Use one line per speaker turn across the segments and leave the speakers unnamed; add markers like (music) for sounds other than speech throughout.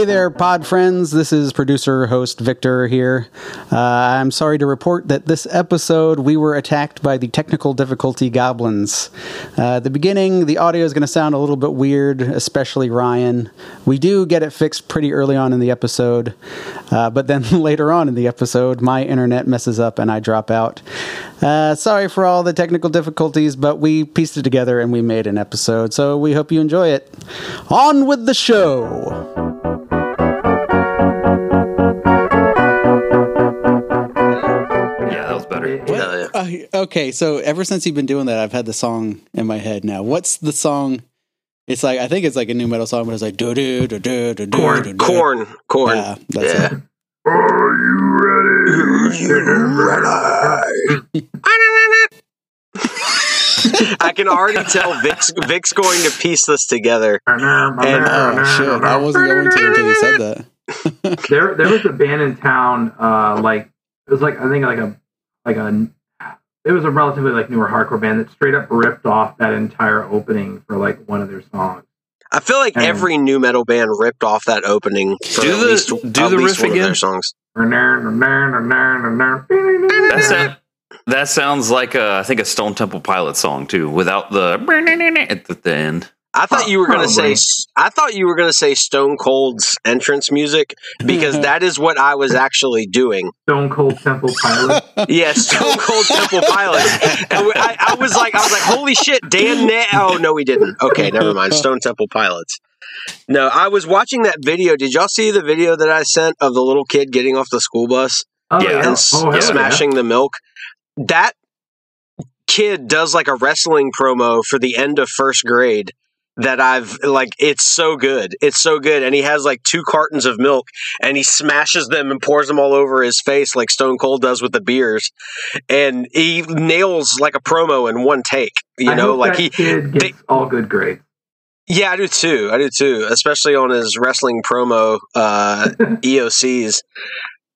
Hey there, pod friends. This is producer host Victor here. Uh, I'm sorry to report that this episode we were attacked by the technical difficulty goblins. Uh, at the beginning, the audio is going to sound a little bit weird, especially Ryan. We do get it fixed pretty early on in the episode, uh, but then (laughs) later on in the episode, my internet messes up and I drop out. Uh, sorry for all the technical difficulties, but we pieced it together and we made an episode, so we hope you enjoy it. On with the show!
Yeah, that was better.
What? Uh, okay, so ever since you've been doing that, I've had the song in my head now. What's the song? It's like I think it's like a nu metal song, but it's like do do do do do do
Corn,
do.
corn, corn.
Yeah, that's
Yeah.
it. (laughs)
I can already tell Vic's, Vic's going to piece this together. (laughs)
Oh shit! I wasn't going to until you said that. (laughs)
there there was a band in town uh like it was like i think like a like a it was a relatively like newer hardcore band that straight up ripped off that entire opening for like one of their songs
I feel like
Um,
every nu metal band ripped off that opening for
Do
at
the-
least,
do
at
the
least
riff
one of their
again.
songs.
That, sound, that sounds like a, I think a Stone Temple Pilot song too, without the at the, the end.
I thought you were going to say I thought you were going to say Stone Cold's entrance music because (laughs) that is what I was actually doing.
stone cold temple pilot (laughs)
Yeah, Stone Cold Temple Pilot. And I, I was like, I was like, holy shit, Dan. Na- oh no, we didn't. Okay, never mind. Stone Temple Pilots. No, I was watching that video. Did y'all see the video that I sent of the little kid getting off the school bus
oh
Yeah,
yeah,
and
oh, hell
smashing the milk? That kid does like a wrestling promo for the end of first grade. That I've like, it's so good. It's so good. And he has like two cartons of milk and he smashes them and pours them all over his face like Stone Cold does with the beers. And he nails like a promo in one take. You
I
know, like he,
gets all good grades
yeah, I do too. I do too, especially on his wrestling promo uh, (laughs) EOCs.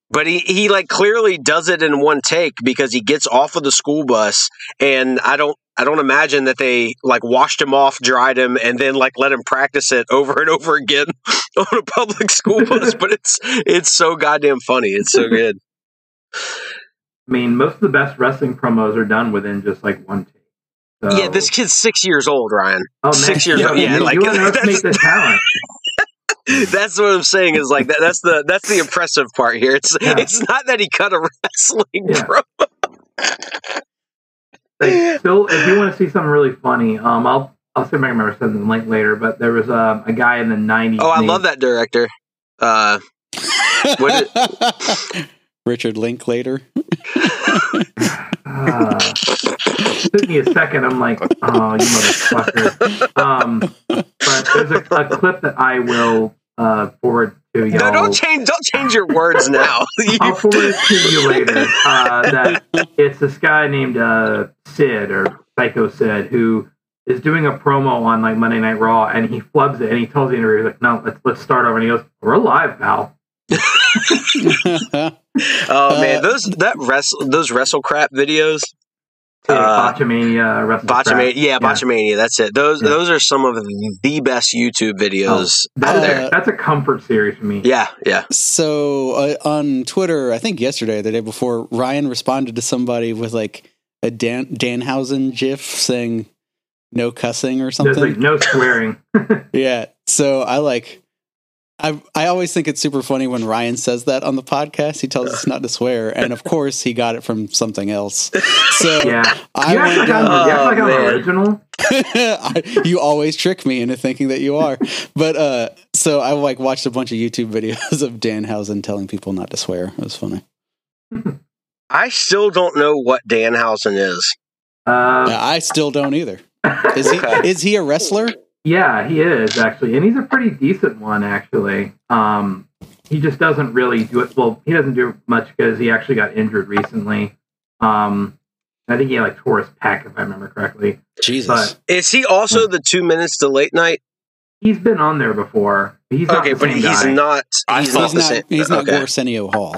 But he, he like clearly does it in one take because he gets off of the school bus and I don't I don't imagine that they like washed him off, dried him, and then like let him practice it over and over again (laughs) on a public school bus. but it's it's so goddamn funny. It's so (laughs) good.
i mean most of the best wrestling promos are done within just like one take so,
Yeah, this kid's six years old, Ryan.
oh, man,
six years
yeah,
old. Yeah,
you,
like
you (laughs)
that's,
the talent
that's what I'm saying is like that, that's the that's the impressive part here. It's
Yeah.
it's not that he cut a wrestling
Yeah.
promo.
Like (laughs) still if you want to see something really funny um i'll i'll see if i remember sending the link later but there was uh, a guy in the 90s
Oh, I
named-
love that director. Uh, What (laughs)
Richard Linklater.
uh, took me a second i'm like oh you motherfucker um but there's a, a clip that i will uh forward to y'all
no, don't change don't change your words now. (laughs) You-
I'll forward it to you later. Uh, that it's this guy named uh, Sid or Psycho Sid who is doing a promo on like Monday Night Raw, and he flubs it, and he tells the interviewer, he's like, "No, let's let's start over." And he goes, "We're live, pal." (laughs)
oh man, those that wrestle those WrestleCrap videos.
Yeah,
Uh,
Botchamania, Wrestle
Botchamania, yeah, Botchamania. That's it. Those
Yeah.
those are some of the best YouTube videos
That
out
is-
there.
That's a comfort series for me.
Yeah, yeah.
so uh, on Twitter, I think yesterday, the day before, Ryan responded to somebody with like a Dan Danhausen gif saying "no cussing" or something.
like no swearing. (laughs)
Yeah. So I like I I always think it's super funny when Ryan says that on the podcast. He tells us not to swear, and of course he got it from something else. So (laughs)
yeah,
I
you
went
like I'm,
down.
like I'm
Oh,
original. (laughs)
I, you always trick me into thinking that you are. But uh so I like watched a bunch of YouTube videos of Danhausen telling people not to swear. It was funny. (laughs)
I still don't know what Danhausen is.
Yeah, I still don't either. Is he
Okay.
is he a wrestler?
Yeah, he is actually, and he's a pretty decent one actually. Um, he just doesn't really do it. Well, he doesn't do much because he actually got injured recently. Um, I think he like tore his pec, if I remember correctly.
Jesus.
But
Is he also the two minutes to late night?
he's been on there before. He's not
Okay,
the
but
same
he's
guy.
not.
I
He's
thought
not
he's
the
not
same.
he's not
okay.
Arsenio Hall.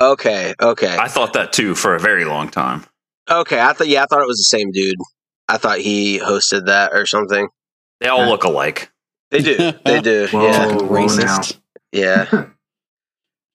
okay, okay,
I thought that too for a very long time.
okay. I thought. Yeah, I thought it was the same dude. I thought he hosted that or something.
They all look alike.
They do. They do. (laughs)
Whoa.
Yeah.
Fucking
whoa,
racist.
Yeah. (laughs)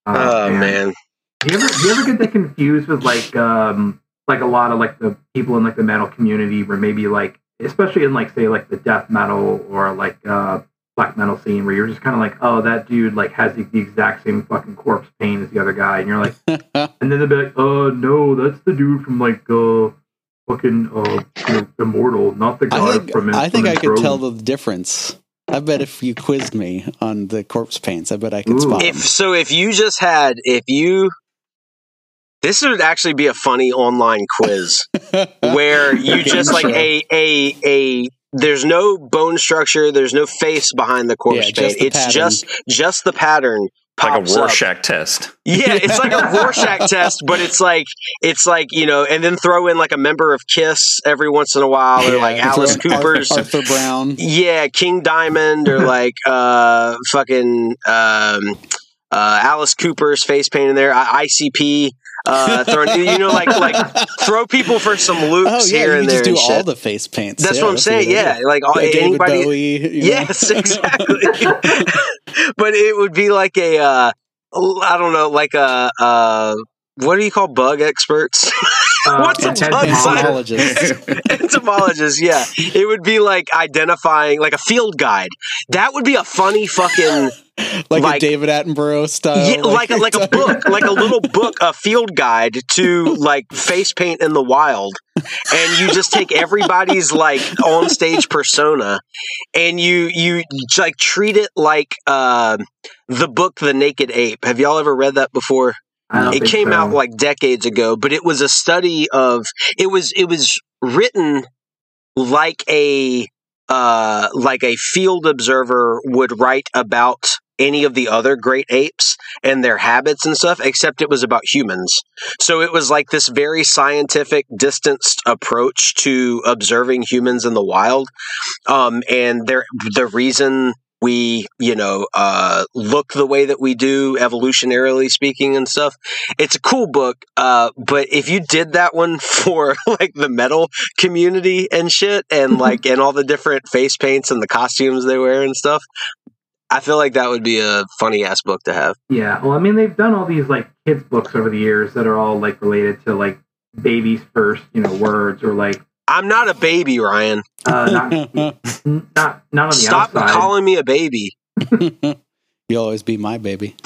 Oh man.
Do you ever you ever get that confused with like um like a lot of like the people in like the metal community where maybe like especially in like say like the death metal or like uh black metal scene where you're just kind of like oh that dude like has the, the exact same fucking corpse paint as the other guy and you're like (laughs) and then they'll be like oh no that's the dude from like uh fucking uh you know, immortal not the guy
I think
from
I think I could
from
tell the difference. I bet if you quizzed me on the corpse paints, I bet I could
Ooh.
spot
If
them.
so, if you just had, if you, this would actually be a funny online quiz (laughs) where you just like a a a. There's no bone structure. There's no face behind the corpse
Yeah,
paint.
just the
it's
pattern.
just just the pattern.
Like a
pops up.
Rorschach test.
Yeah, it's like a (laughs) Rorschach test, but it's like it's like you know, and then throw in like a member of Kiss every once in a while, or
Yeah,
like Alice
like
Cooper's.
Arthur, Arthur Brown.
Yeah, King Diamond or (laughs) like uh fucking um uh Alice Cooper's face paint in there, I- ICP uh throwing you know like like throw people for some (laughs) loops
Oh yeah,
here
you
and there
just do
and
all
shit.
the face paints.
That's
Yeah,
what I'm
a
saying. Yeah, like all,
Yeah, David
anybody.
Bowie. you know?
Yes, exactly. (laughs) but it would be like a uh I don't know, like a uh what do you call bug experts? (laughs)
uh,
What's a bug
Entomologist.
entomologist yeah it would be like identifying like a field guide that would be a funny fucking
like, (laughs)
Like-
a David Attenborough style.
yeah, like a, like a (laughs) book like a little book a field guide to like face paint in the wild and you just take everybody's like on stage persona and you you like treat it like uh the book the naked ape have y'all ever read that before it came
so.
out like decades ago but it was a study of it was it was written like a uh like a field observer would write about any of the other great apes and their habits and stuff except it was about humans. So it was like this very scientific distanced approach to observing humans in the wild. Um and there the reason we you know uh look the way that we do evolutionarily speaking and stuff it's a cool book uh but if you did that one (laughs) for like the metal community and shit and (laughs) like and all the different face paints and the costumes they wear and stuff i feel like that would be a funny ass book to have
Yeah, well, I mean, they've done all these like kids books over the years that are all like related to like babies' first, you know, words or like
i'm not a baby ryan
uh, not (laughs) not not on the
stop
outside.
calling me a baby (laughs)
You'll always be my baby. (laughs)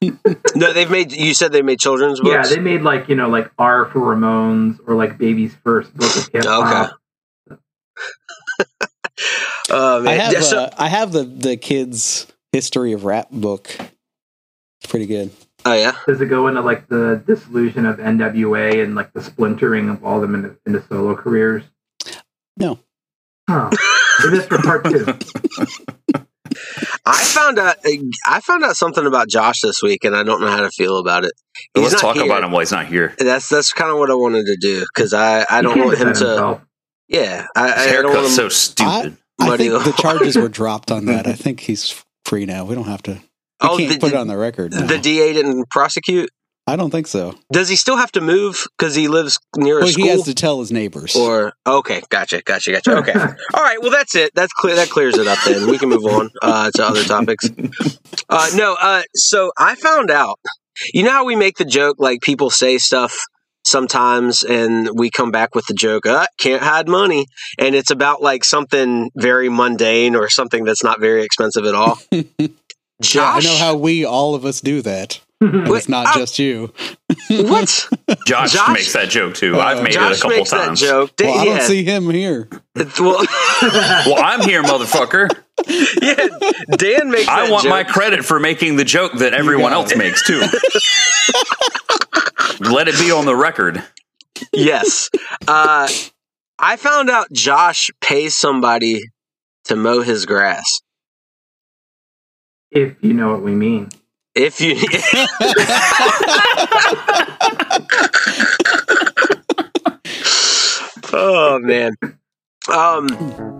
no they've made you said they made children's books.
yeah, they made like you know like R for Ramones or like baby's first book of hip hop.
Oh
I have
Yeah, so-
uh, I have the the kids history of rap book. It's pretty good.
oh yeah
Does it go into like the disillusion of NWA and like the splintering of all them into, into solo careers?
No.
Huh. (laughs) Maybe that's for part two.
I found out I found out something about Josh this week, and I don't know how to feel about it. He's
Let's talk
here.
about him while he's not here.
That's that's kind of what I wanted to do because I I don't want him to.
himself.
Yeah, I,
His
I don't want
haircut's
him.
so stupid.
I
Muddy
think the
the
charges were (laughs) dropped on that. I think he's free now. We don't have to. We
Oh,
can't
the-
put it on the record. now.
the DA didn't prosecute.
I don't think so.
Does he still have to move because he lives near a
Well,
school?
he has to tell his neighbors.
or okay, gotcha, gotcha, gotcha. Okay, (laughs) all right. Well, that's it. That's clear. That clears it up. Then we can move on uh, to other topics. Uh, no. Uh, so I found out. You know how we make the joke like people say stuff sometimes, and we come back with the joke. Uh, can't hide money, and it's about like something very mundane or something that's not very expensive at all.
yeah, (laughs) I know how we all of us do that. And it's not
oh.
just you. (laughs)
what?
Josh,
Josh-
makes that joke too.
Uh,
I've made
Josh
it a couple
makes
times.
that joke.
Well, I don't see him here.
well, (laughs)
Well, I'm here, motherfucker.
yeah. Dan makes.
I
that
want
joke.
my credit for making the joke that everyone else
it.
makes too. Let it be on the record.
yes. Uh, I found out Josh pays somebody to mow his grass.
if you know what we mean.
If you, (laughs) oh man, um,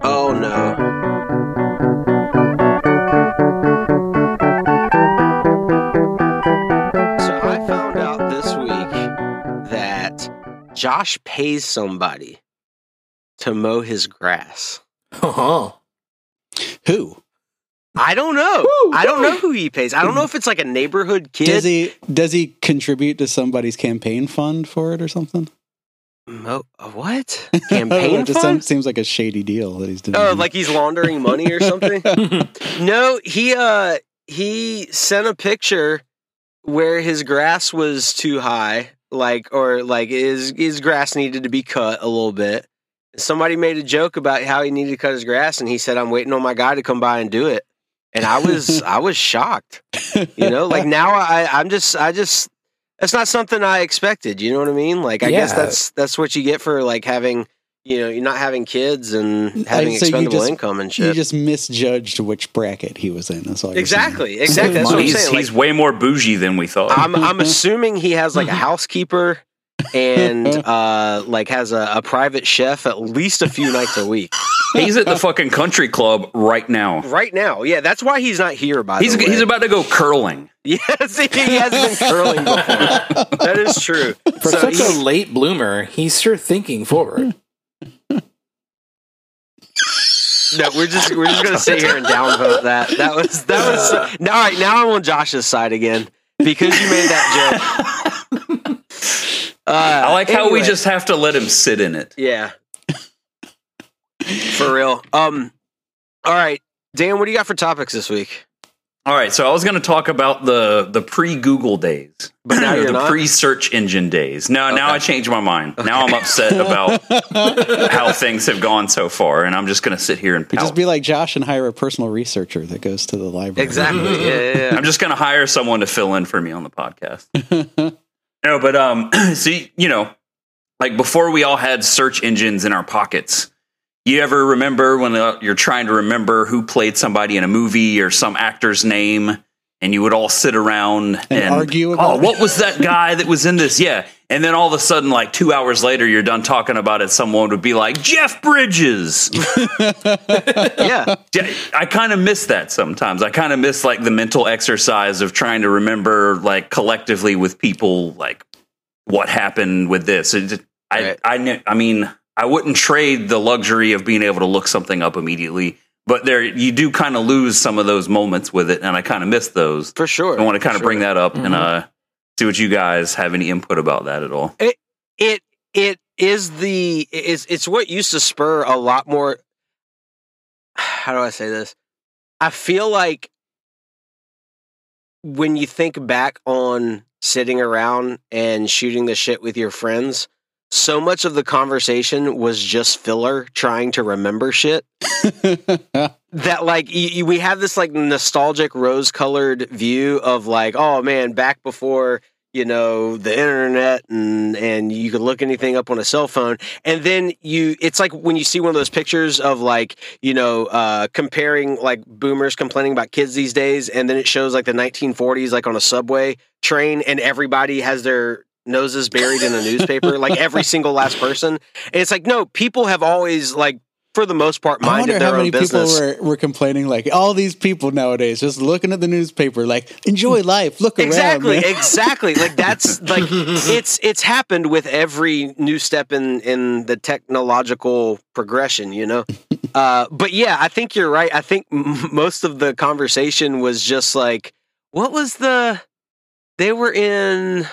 oh no. Josh pays somebody to mow his grass.
Uh-huh.
Who
I don't know. I don't know who he pays. I don't know if it's like a neighborhood kid.
does he? Does he contribute to somebody's campaign fund for it or something?
Mo- what (laughs) campaign
it just
fund?
seems, seems like a shady deal that he's doing.
Oh, like he's laundering money or something? (laughs) no, he uh he sent a picture where his grass was too high, like or like his his grass needed to be cut a little bit. Somebody made a joke about how he needed to cut his grass, and he said, "I'm waiting on my guy to come by and do it." And I was (laughs) I was shocked. You know, like (laughs) now I I'm just I just that's not something I expected. You know what I mean? Like I guess that's that's what you get for like having you know you're not having kids and having
so you
expendable
just-
income and shit.
you just misjudged which bracket he was in. That's all. you're saying.
Exactly, exactly. That's what I'm
he's,
saying. Like,
he's way more bougie than we thought.
I'm I'm assuming he has like a (laughs) housekeeper and uh like has a, a private chef at least a few nights a week.
he's at the fucking country club right now.
Right now, yeah, that's why he's not here. By
He's
the way,
he's about to go curling. (laughs)
yes, he has been curling before. (laughs) That is true.
For
So
such a late bloomer, he's sure thinking forward.
No, we're just we're just gonna sit here and downvote that. That was that was all right. Now I'm on Josh's side again because you made that joke. (laughs) Uh,
I like how we just have to let him sit in it.
yeah, for real. Um, all right, Dan, what do you got for topics this week?
All right, so I was going to talk about the the pre Google days, (clears throat)
But now you're
the pre search engine days. No, now I changed my mind. Now I'm upset about (laughs) how things have gone so far, and I'm just going to sit here and pout.
just be like Josh and hire a personal researcher that goes to the library.
Exactly. Yeah, yeah, yeah.
I'm just going to hire someone to fill in for me on the podcast. (laughs) no, but um, (clears throat) see, you know, like before we all had search engines in our pockets. You ever remember when uh, you're trying to remember who played somebody in a movie or some actor's name, and you would all sit around and,
argue about
Oh,
it?
what was that guy that was in this? Yeah, and then all of a sudden, like two hours later, you're done talking about it. Someone would be like Jeff Bridges. (laughs)
yeah.
Yeah, I kind of miss that sometimes. I kind of miss like the mental exercise of trying to remember like collectively with people like what happened with this. It I
Right.
I kn- I mean, I wouldn't trade the luxury of being able to look something up immediately, but there you do kind of lose some of those moments with it and I kind of miss those.
For sure.
I want to kind of
For
bring that up and
Mhm.
uh see what you guys have any input about that at all.
it it is the it's it's what used to spur a lot more (sighs) how do I say this? I feel like when you think back on sitting around and shooting the shit with your friends, so much of the conversation was just filler trying to remember shit (laughs) that like y we have this like nostalgic rose colored view of like oh man back before you know the internet and and you could look anything up on a cell phone. And then you it's like when you see one of those pictures of like you know uh comparing like boomers complaining about kids these days and then it shows like the 1940s like on a subway train and everybody has their noses buried in a newspaper like every single last person. And it's like no people have always like for the most part minded their own business
people were, were complaining like all these people nowadays just looking at the newspaper like enjoy life. Look
exactly
around Exactly,
exactly. Like that's like (laughs) it's it's happened with every new step in in the technological progression you know? (laughs) Uh but yeah i think you're right. I think m- most of the conversation was just like what was the they were in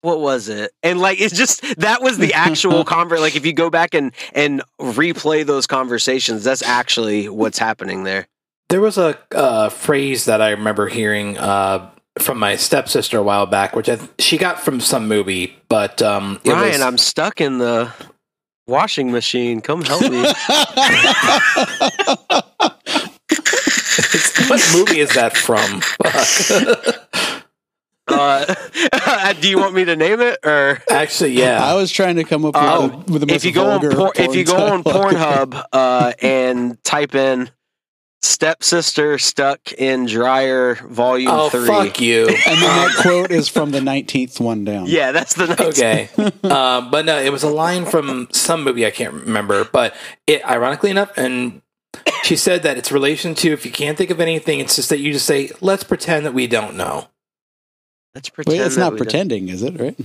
what was it? And like it's just that was the actual (laughs) conver like if you go back and and replay those conversations that's actually what's happening there.
There was a uh, phrase that I remember hearing uh, from my stepsister a while back, which I th- she got from some movie, but um, it
ryan
was,
i'm stuck in the washing machine. Come help me. (laughs)
What movie is that from? (laughs) (laughs)
Uh, do you want me to name it or
Actually, yeah.
I was trying to come up with,
Oh,
the, with the most
if you go on
vulgar
por- if you go on. Pornhub (laughs) uh, and type in "stepsister stuck in dryer volume
oh,
3.
fuck you.
and then that quote is from the 19th one down
Yeah, that's the next.
okay. um, (laughs) but no, it was a line from some movie I can't remember. But it, ironically enough, and she said that it's relation to if you can't think of anything, it's just that you just say, "Let's pretend that we don't know."
Let's pretend.
Wait, it's not
we don't-
pretending is it right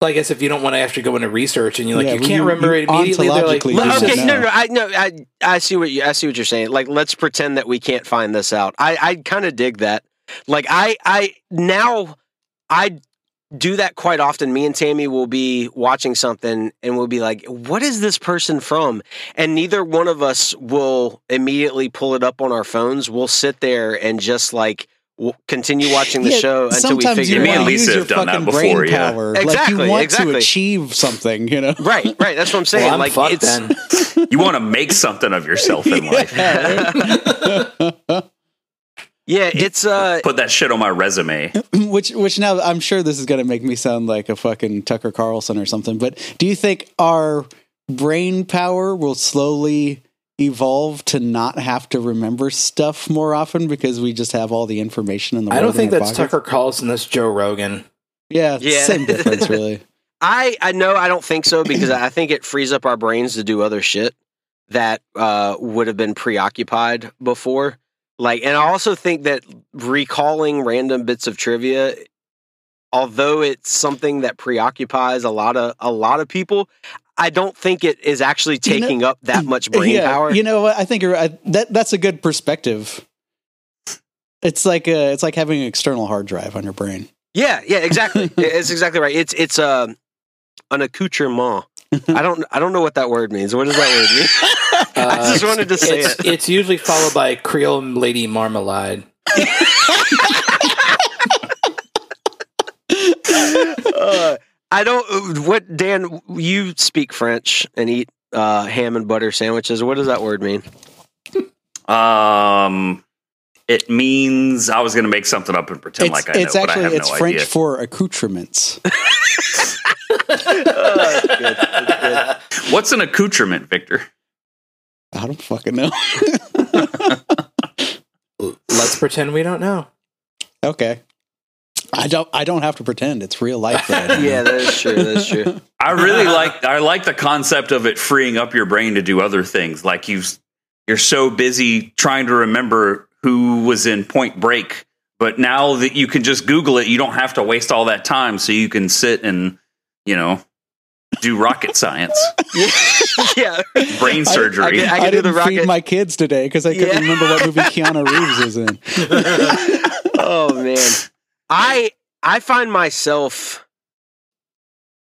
Well, I guess if you don't want to actually go into research and you're like
Yeah,
you can't
you-
remember
you
it immediately, they're like,
ontologically
Well,
just
"Let's
okay, no, no, I no, I I see what you I see what you're saying. Like, let's pretend that we can't find this out. I I kind of dig that. Like, I I now I do that quite often. Me and Tammy will be watching something and we'll be like, "What is this person from?" And neither one of us will immediately pull it up on our phones. We'll sit there and just like w- continue watching the
Yeah,
show until we figure
you
it
Me and
want
out.
to
Lisa
use your
have done that before, yeah.
power.
Exactly,
like you want
exactly.
to achieve something, you know.
Right, right. That's what I'm saying.
well, I'm
like,
fucked
it's
then. (laughs)
You want to make something of yourself in life. (laughs)
yeah, (laughs) it's uh,
Put that shit on my resume. (clears throat)
which which now I'm sure this is going to make me sound like a fucking Tucker Carlson or something, but do you think our brain power will slowly evolve to not have to remember stuff more often because we just have all the information in the
I don't think
in our
that's
pockets?
Tucker Carlson. That's Joe Rogan.
Yeah,
Yeah.
same difference really. (laughs)
I I know I don't think so because I think it frees up our brains to do other shit that uh, would have been preoccupied before. Like, and I also think that recalling random bits of trivia, although it's something that preoccupies a lot of a lot of people, I don't think it is actually
You know-
taking up that much brain
yeah,
power.
You know what? I think you're, I, that that's a good perspective. It's like a, it's like having an external hard drive on your brain.
Yeah, yeah, exactly. (laughs) it's exactly right. It's it's uh, an accoutrement. (laughs) I don't I don't know what that word means. What does that word mean? (laughs) I
Uh,
just wanted to say
it's,
it.
it's usually followed by Creole Lady Marmalade.
uh, I don't. What Dan? You speak French and eat uh, ham and butter sandwiches. What does that word mean?
Um, it means I was going to make something up and pretend
It's,
like I know,
it's
but I
actually
have
it's
no
French
idea.
for accoutrements. (laughs)
Oh, that's good. That's good.
What's an accoutrement, Victor?
I don't fucking know. (laughs)
Let's pretend we don't know.
okay. I don't. I don't have to pretend. It's real life. that I (laughs) know.
Yeah, that is true. That's true.
I really like I like the concept of it freeing up your brain to do other things. Like you you're so busy trying to remember who was in Point Break, but now that you can just Google it, you don't have to waste all that time. So you can sit and you know do rocket science, (laughs)
yeah.
brain surgery.
I get-
I,
can do the
didn't feed
rocket-
my kids today because I couldn't
Yeah.
remember what movie Keanu Reeves was in. (laughs)
oh man, I I find myself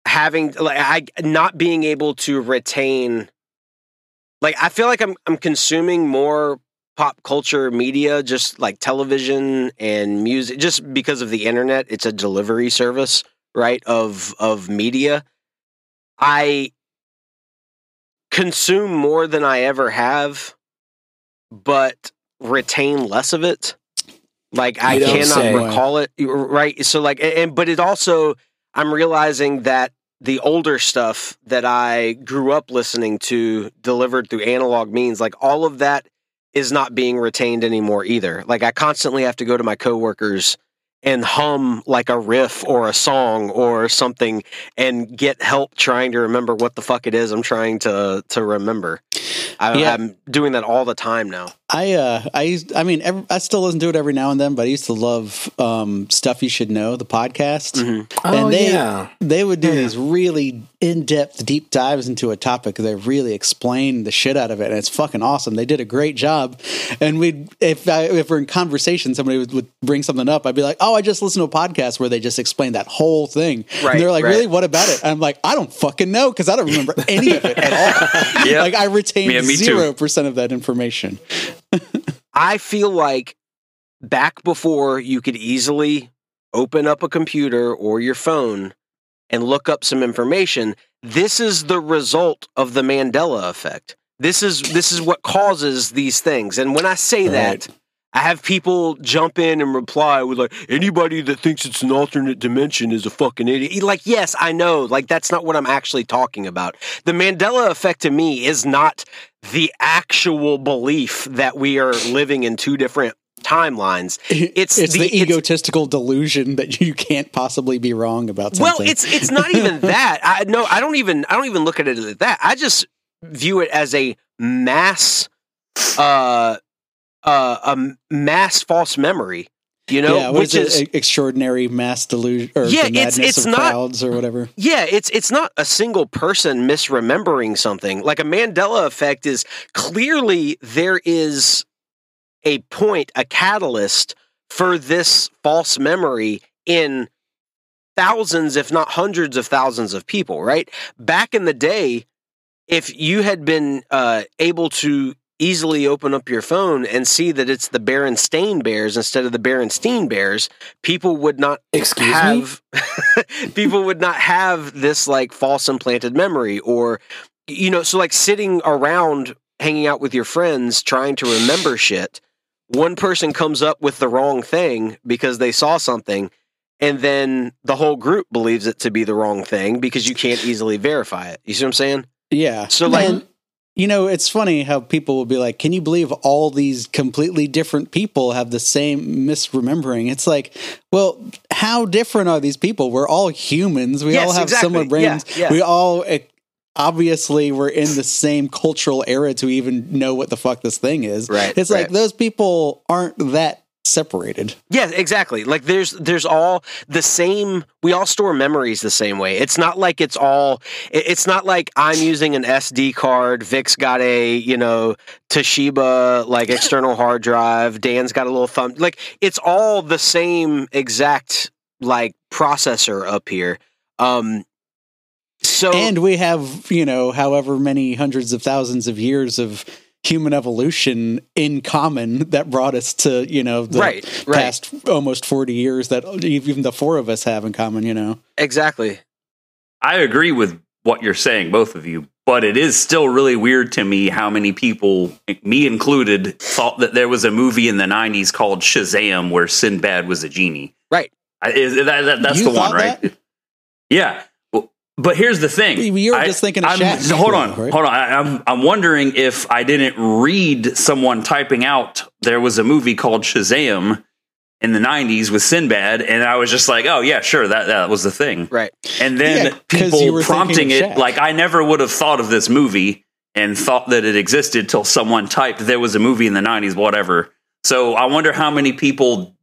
having like I not being able to retain. Like I feel like I'm I'm consuming more pop culture media, just like television and music, just because of the internet. It's a delivery service, right? Of of media. I consume more than I ever have, but retain less of it. Like I cannot
say.
recall it, right? So like, and but it also, I'm realizing that the older stuff that I grew up listening to, delivered through analog means, like all of that is not being retained anymore either. Like I constantly have to go to my coworkers and hum like a riff or a song or something and get help trying to remember what the fuck it is I'm trying to to remember. I,
Yeah.
I'm doing that all the time now.
I uh I used I mean every, I still listen to it every now and then, but I used to love um stuff you should know the podcast.
Oh
And they-
yeah,
They would do these really in depth deep dives into a topic. They really explain the shit out of it, and it's fucking awesome. They did a great job. And we if I, if we're in conversation, somebody would, would bring something up, I'd be like, "Oh, I just listened to a podcast where they just explained that whole thing."
Right,
and they're like,
right.
"Really? What about it?" And I'm like, "I don't fucking know because I don't remember any of it at all. (laughs)
Yeah.
Like I retained
Yeah,
zero percent of that information." (laughs)
I feel like back before you could easily open up a computer or your phone and look up some information, this is the result of the Mandela effect. This is this is what causes these things. And when I say that, I have people jump in and reply with like anybody that thinks it's an alternate dimension is a fucking idiot. Like, yes, I know. Like that's not what I'm actually talking about. The Mandela effect to me is not the actual belief that we are living in two different timelines. It's
it's
the-
the,
it's-
egotistical delusion that you can't possibly be wrong about something.
Well, it's it's not even (laughs) that. I no, I don't even I don't even look at it as that. I just view it as a mass uh uh a mass false memory. You know,
yeah,
which
is, extraordinary mass delusion or
Yeah, it's- it's
of
not-
crowds or whatever.
Yeah, it's it's not a single person misremembering something. Like a Mandela effect is clearly there is a point, a catalyst for this false memory in thousands, if not hundreds of thousands of people, right? Back in the day, if you had been uh, able to easily open up your phone and see that it's the Berenstain Bears instead of the Berenstein Bears, people would not
Excuse
have (laughs) people would not have this like false implanted memory or you know so like sitting around hanging out with your friends trying to remember shit one person comes up with the wrong thing because they saw something and then the whole group believes it to be the wrong thing because you can't easily verify it. You see what i'm saying?
Yeah.
So, like-
you know, it's funny how people will be like, "Can you believe all these completely different people have the same misremembering?" It's like, well, how different are these people? We're all humans. We
Yes,
all have
exactly.
similar brains.
Yeah, yeah.
We all eh, obviously we're in the same cultural era to even know what the fuck this thing is.
Right,
It's like
right.
those people aren't that separated.
Yeah, exactly. Like there's there's all the same we all store memories the same way. It's not like it's all it's not like I'm using an SD card, Vic's got a, you know, Toshiba like external (laughs) hard drive, Dan's got a little thumb like it's all the same exact like processor up here. Um so
and we have you know however many hundreds of thousands of years of human evolution in common that brought us to you know the
Right, right.
past almost 40 years that even the four of us have in common you know
exactly.
I agree with what you're saying, both of you, but it is still really weird to me how many people, me included, thought that there was a movie in the 90s called Shazam where Sinbad was a genie.
Right.
I- Is, that, that- that's
You
the one,
thought
right?
that?
Yeah. But here's the thing.
You were
I-
just thinking of.
Hold on,
Right?
hold on. I, I'm I'm wondering if I didn't read someone typing out there was a movie called Shazam in the '90s with Sinbad, and I was just like, oh yeah, sure, that that was the thing.
Right.
And then
Yeah,
people prompting it, like I never would have thought of this movie and thought that it existed till someone typed there was a movie in the '90s, whatever. So I wonder how many people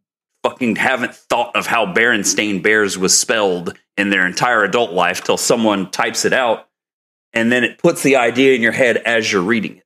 fucking haven't thought of how Berenstain Bears was spelled in their entire adult life till someone types it out, and then it puts the idea in your head as you're reading it.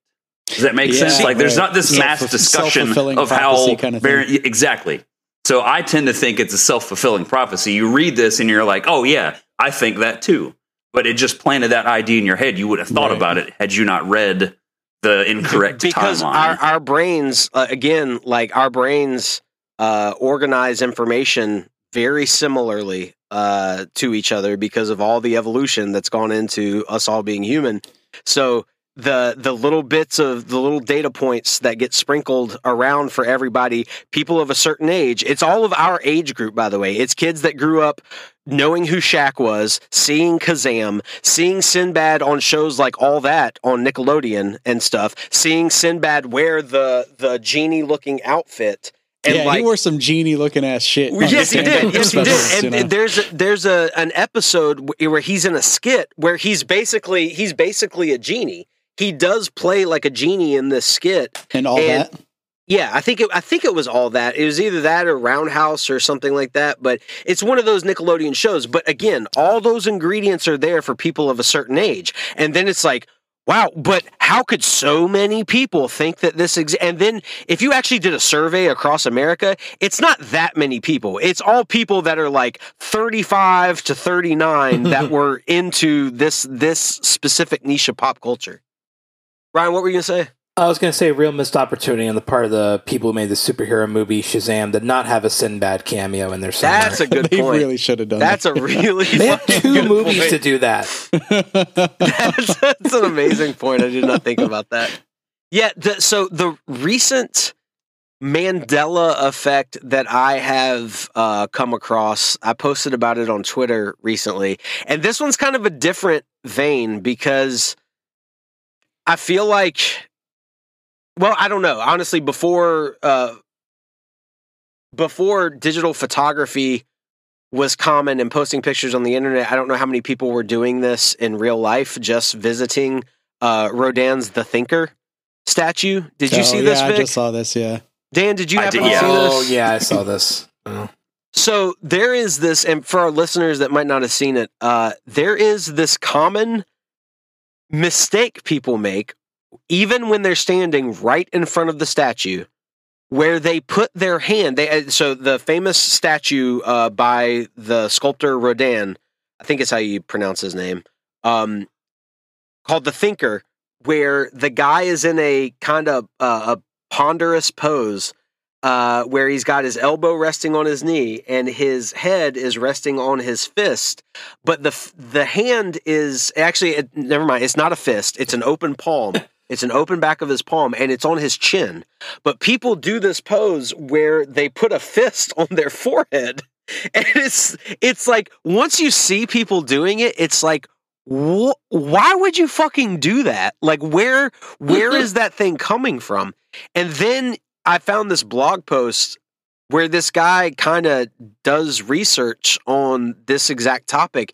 Does that make
Yeah,
sense? Like, there's not this mass discussion of how
kind of thing.
Exactly. So I tend to think it's a self fulfilling prophecy. You read this and you're like, oh yeah, I think that too. But it just planted that idea in your head. You would have thought
Right.
about it had you not read the incorrect
because
timeline.
our, our brains uh, again like our brains uh, organize information very similarly uh, to each other because of all the evolution that's gone into us all being human so the the little bits of the little data points that get sprinkled around for everybody people of a certain age it's all of our age group by the way it's kids that grew up knowing who Shaq was, seeing Kazam, seeing Sinbad on shows like All That on Nickelodeon and stuff, seeing Sinbad wear the the genie looking outfit. And
yeah
like,
he wore some genie looking ass shit (laughs)
yes, he did. Yes, he did.
you
And
know?
there's a, there's a an episode where he's in a skit where he's basically he's basically a genie. He does play like a genie in this skit,
and all
and-
that
yeah, I think it, I think it was all that. It was either that or Roundhouse or something like that. But it's one of those Nickelodeon shows. But again, all those ingredients are there for people of a certain age, and then it's like, wow. But how could so many people think that this? Ex-? And then if you actually did a survey across America, it's not that many people. It's all people that are like thirty-five to thirty-nine that (laughs) were into this this specific niche of pop culture. Ryan, what were you gonna say?
I was going to say a real missed opportunity on the part of the people who made the superhero movie Shazam did not have a Sinbad cameo in their. somewhere.
That's a good (laughs)
they
point.
really should have done
That's a really (laughs)
they had two
good
movies
point.
to do that.
that (laughs)
that's, that's an amazing point. I did not think about that. Yeah, the, so the recent Mandela effect that I have uh, come across, I posted about it on Twitter recently, and this one's kind of a different vein because I feel like, well, I don't know. Honestly, before uh, before digital photography was common and posting pictures on the internet. I don't know how many people were doing this in real life, just visiting uh, Rodin's The Thinker statue. Did you see this,
Oh, yeah,
Vic?
I just saw this. Yeah,
Dan, did you
I
happen
did,
to
yeah.
see
Oh yeah, I saw this. Oh.
So there is this, and for our listeners that might not have seen it, uh, there is this common mistake people make, even when they're standing right in front of the statue, where they put their hand. They uh, so the famous statue uh, by the sculptor Rodin, I think is how you pronounce his name, um, called the Thinker, where the guy is in a kind of uh, a ponderous pose uh, where he's got his elbow resting on his knee and his head is resting on his fist, but the the hand is actually never mind. It's not a fist. It's an open palm. It's an open back of his palm and it's on his chin. But people do this pose where they put a fist on their forehead, (laughs) and it's it's like once you see people doing it, it's like. Wh- why would you fucking do that? Like where where is that thing coming from? And then I found this blog post where this guy kind of does research on this exact topic.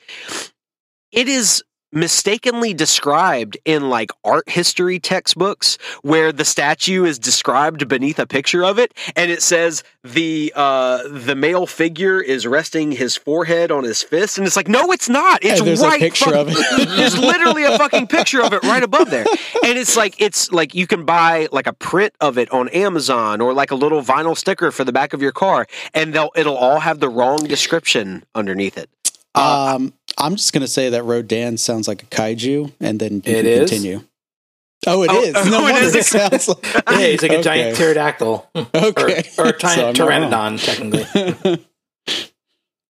It is mistakenly described in like art history textbooks where the statue is described beneath a picture of it and it says the uh the male figure is resting his forehead on his fist and it's like no it's not. It's right
a picture
fuck-
of it. (laughs)
there's literally a fucking picture of it right above there. And it's like it's like you can buy like a print of it on Amazon or like a little vinyl sticker for the back of your car and they'll it'll all have the wrong description underneath it
um, I'm just gonna say that Rodan sounds like a kaiju, and then you
It
can
is?
continue. Oh, it
Oh,
is. (laughs)
oh,
no
it
wonder
is.
it sounds like. (laughs)
Yeah, he's like a
Okay.
giant pterodactyl, (laughs)
Okay,
or, or a
So
giant
I'm not wrong.
pteranodon, technically.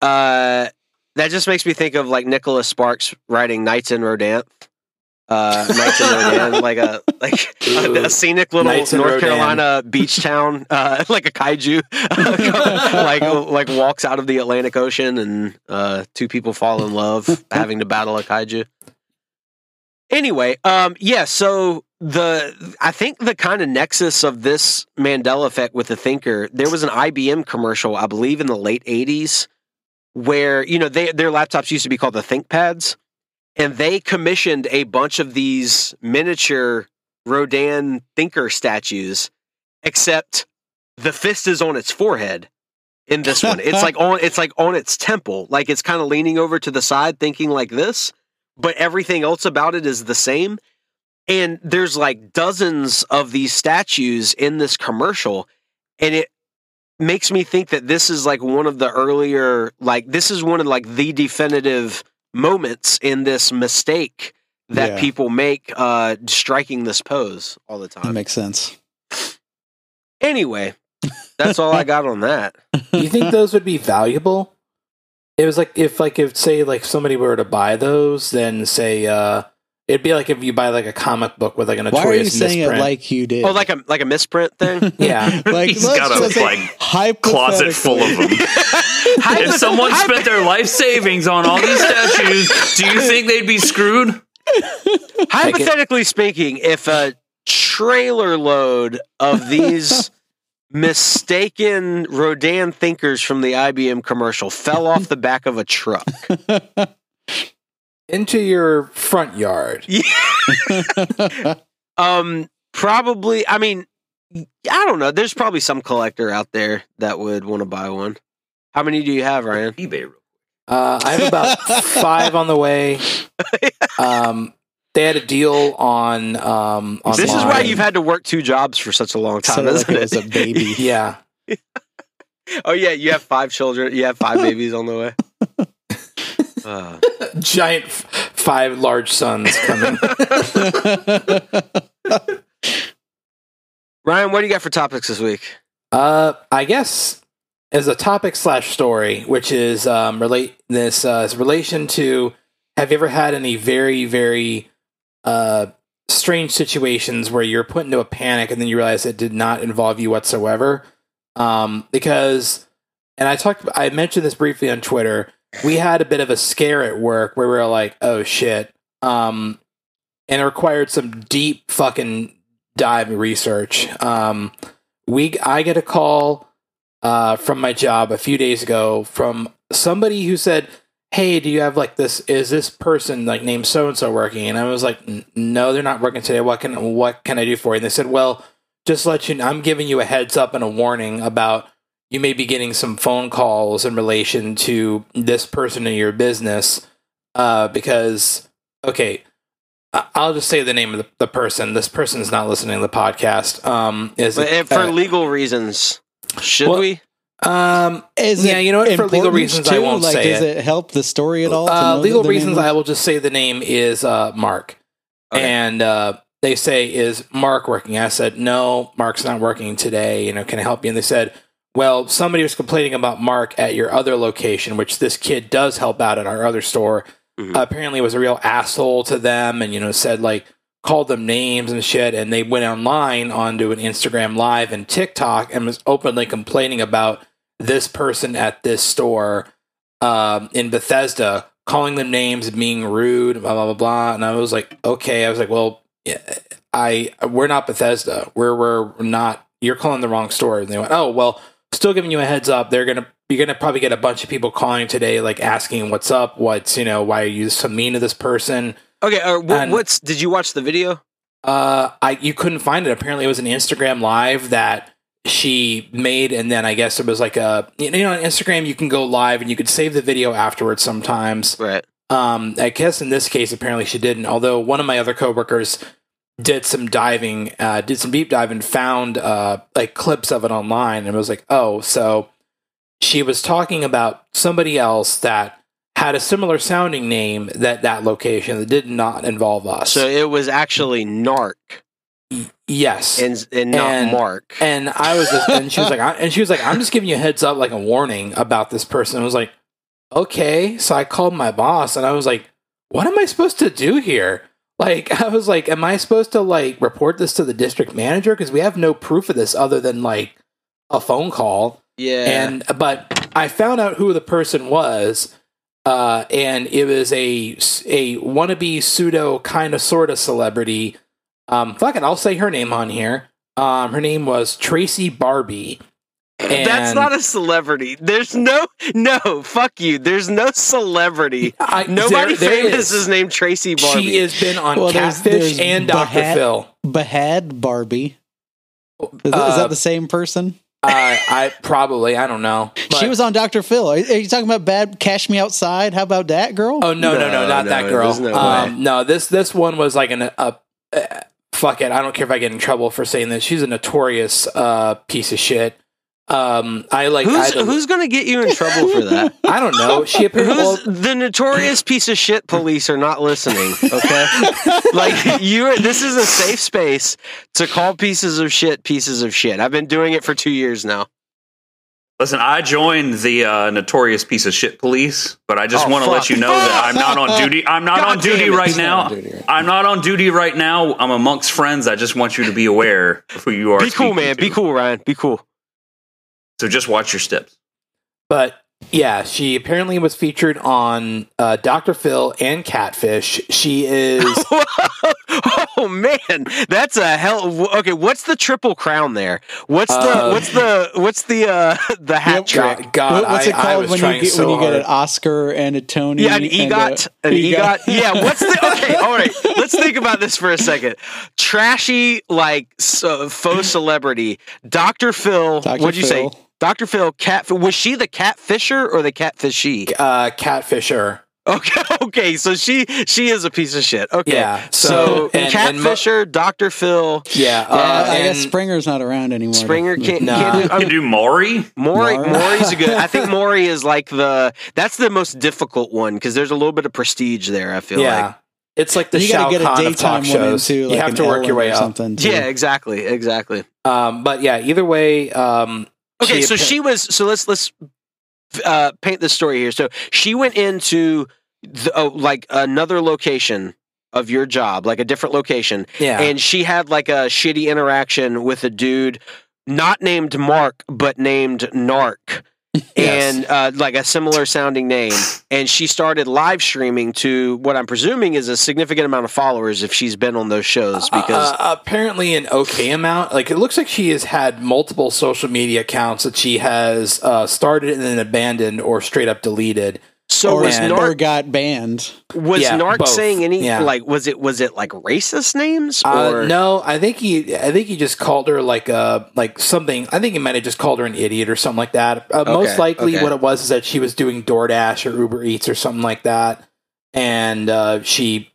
uh that just makes me think of like Nicholas Sparks writing Nights in Rodanthe uh Nights in Rodan like a like a, a scenic little
Knights
North Carolina beach town uh (laughs) like a kaiju (laughs) like like walks out of the Atlantic Ocean and uh two people fall in love having to battle a kaiju. Anyway um yeah so the i think the kind of nexus of this mandela effect with the thinker there was an ibm commercial i believe in the late 80s where you know they, their laptops used to be called the thinkpads and they commissioned a bunch of these miniature rodin thinker statues except the fist is on its forehead in this one. It's like (laughs) on it's like on its temple like it's kind of leaning over to the side thinking like this but everything else about it is the same. And there's like dozens of these statues in this commercial and it makes me think that this is like one of the earlier like this is one of like the definitive moments in this mistake that
Yeah.
people make uh striking this pose all the time.
That
time
makes sense.
anyway that's all i got on that (laughs)
Do you think those would be valuable? It was like if like if say like somebody were to buy those, then say uh it'd be like if you buy like a comic book with like a
Why are you
notorious
saying
misprint.
it like you did?
oh like a like a misprint thing (laughs)
yeah.
like (laughs)
He's
let's
got a,
just say
like, closet full of them. (laughs) if someone spent their life savings on all these statues, do you think they'd be screwed?
Hypothetically speaking, if a trailer load of these mistaken Rodin thinkers from the IBM commercial fell off the back of a truck,
Into your front yard. (laughs)
um, probably. I mean, I don't know. There's probably some collector out there that would want to buy one. How many do you have, Ryan?
eBay.
Uh, I have about (laughs) five on the way. Um, they had a deal on um on
This is why you've had to work two jobs for such a long time,
so like
isn't
it was a baby. (laughs)
yeah.
oh yeah, you have five children. You have five babies on the way. Uh, (laughs)
Giant f- five large sons coming. (laughs)
Ryan, what do you got for topics this week?
Uh, I guess as a topic slash story, which is um, relate this uh, is relation to. Have you ever had any very very uh, strange situations where you're put into a panic and then you realize it did not involve you whatsoever? Um, because, and I talked, I mentioned this briefly on Twitter. We had a bit of a scare at work where we were like, "Oh shit," um, and it required some deep fucking dive research. Um, we I get a call uh, from my job a few days ago from somebody who said, "Hey, do you have like this? Is this person like named so and so working?" And I was like, "No, they're not working today. What can what can I do for you?" And they said, "Well, just let you. know, I'm giving you a heads up and a warning about you may be getting some phone calls in relation to this person in your business, uh, because okay, I- I'll just say the name of the, the person. This person is not listening to the podcast. Um, is
But if- for
uh,
legal reasons, should
well,
we?
um,
Is
Yeah,
it
you know what, for legal
important
reasons, I won't
like,
say
does
it.
it. help the story at all?
uh, legal
the name
reasons, I will just say the name is uh, Mark.
Okay.
And uh, they say, "Is Mark working?" I said, "No, Mark's not working today. You know, can I help you?" And they said, "Well, somebody was complaining about Mark at your other location, which this kid does help out at our other store.
Mhm.
apparently, was a real asshole to them, and you know, said like." Called them names and shit, and they went online onto an Instagram live and TikTok and was openly complaining about this person at this store um, in Bethesda, calling them names, and being rude, blah blah blah blah. And I was like, okay. I was like, well, I we're not Bethesda. We're we're not. You're calling the wrong store. And they went, oh well. Still giving you a heads up. They're gonna you're gonna probably get a bunch of people calling today, like asking what's up, what's you know why are you so mean to this person.
Okay, uh, wh-
and-
what's did you watch the video?
Uh, I you couldn't find it. Apparently, it was an Instagram live that she made, and then I guess it was like a you know on Instagram you can go live and you could save the video afterwards sometimes.
Right.
Um, I guess in this case, apparently she didn't. Although one of my other coworkers did some diving, uh, did some deep dive and found uh, like clips of it online, and was like, oh, so she was talking about somebody else that had a similar sounding name that that location that did not involve us.
So it was actually Narc
yes,
and and not
And-
Mark.
and I was, just, and she was like, I, and she was like, I'm just giving you a heads up, like a warning about this person. I was like, okay. So I called my boss, and I was like, what am I supposed to do here? Like, (laughs) I was like, am I supposed to like report this to the district manager because we have no proof of this other than like a phone call.
yeah.
And but I found out who the person was, uh, and it was a a wannabe pseudo kind of sort of celebrity. Um, fuck it, I'll say her name on here. Um, her name was Tracy Barbie.
That's not a celebrity. There's no no fuck you. There's no celebrity.
I,
Nobody
there- there
famous is. named Tracy Barbie.
She has been on
Well, there's-
Catfish
there's
and Dr. Phil.
Bhad Bhabie. Is, is
Uh,
that the same person?
I, I probably I don't know.
she was on Dr. Phil. Are, are you talking about Bad Cash Me Outside? How about that girl?
Oh no, no, no,
No,
not
no,
that girl.
no
um, no, this this one was like an uh, uh, fuck it. I don't care if I get in trouble for saying this. She's a notorious uh, piece of shit. Um, I like.
Who's
don't-
who's gonna get you in trouble for that? (laughs)
I don't know. She apparently. well,
Who's the notorious piece of shit police are not listening, okay? (laughs) like you this is a safe space to call pieces of shit pieces of shit. I've been doing it for 2 years now.
Listen, I joined the uh, notorious piece of shit police, but I just
Oh,
want to let you know that I'm not on duty. (laughs) I'm not
God
on duty
it.
right
He's
now.
on duty right
I'm not on duty right now. I'm amongst friends. I just want you to be aware of who you are.
Be cool, man.
to.
Be cool, Ryan. Be cool.
So just watch your steps.
but yeah, she apparently was featured on uh, Dr. Phil and Catfish. She is. (laughs)
oh man, that's a hell. Okay, what's the triple crown there? What's the
Uh,
what's the what's the uh (laughs) the hat
Yep.
trick?
God, God
what's
I,
it
I
called
was
when you
trying
get
so
when you get an. Oscar and a Tony?
Yeah, an
and
EGOT,
a-
an EGOT. Yeah, what's the (laughs) okay? All right, let's think about this for a second. Trashy, like so, faux celebrity, Doctor Phil.
Dr.
What'd you say?
Phil.
Doctor Phil. Cat. Was she the catfisher or the catfishy?
uh, Catfisher.
Okay, (laughs) okay. So she she is a piece of shit. Okay.
Yeah,
So,
so- and- and mo-
catfisher, Doctor Phil,
Yeah,
Yeah,
uh,
I guess Springer's not around anymore.
Springer (laughs) can't.
Nah.
can't do, I'm-
can do Maury.
Maury,
Maury.
Maury's a good. I think (laughs) Maury is like the. That's the most difficult one because there's a little bit of prestige there. I feel
yeah.
like.
It's like the
you
Shao
got to get a
Kahn of talk
daytime one
shows.
into like
you have to work
Ellen
your way
or
up.
something. too.
Yeah, exactly, exactly.
Um, but yeah, either way. Um,
Okay, so
appa-
she was. So let's let's uh, paint the story here. So she went into the, oh, like another location of your job, like a different location,
yeah,
and she had like a shitty interaction with a dude not named Mark but named Narc.
Yes.
And uh, like a similar sounding name, and she started live streaming to what I'm presuming is a significant amount of followers if she's been on those shows. Because
Uh, uh, apparently an okay amount. Like it looks like she has had multiple social media accounts that she has uh, started and then abandoned or straight up deleted.
So
or,
was
and-
or got banned.
was
Yeah,
Narc
both.
saying any
Yeah.
like was it was it like racist names
Uh, no, I think he. I think he just called her like a like something. I think he might have just called her an idiot or something like that. Uh, most likely,
okay.
what it was is that she was doing DoorDash or Uber Eats or something like that, and uh, she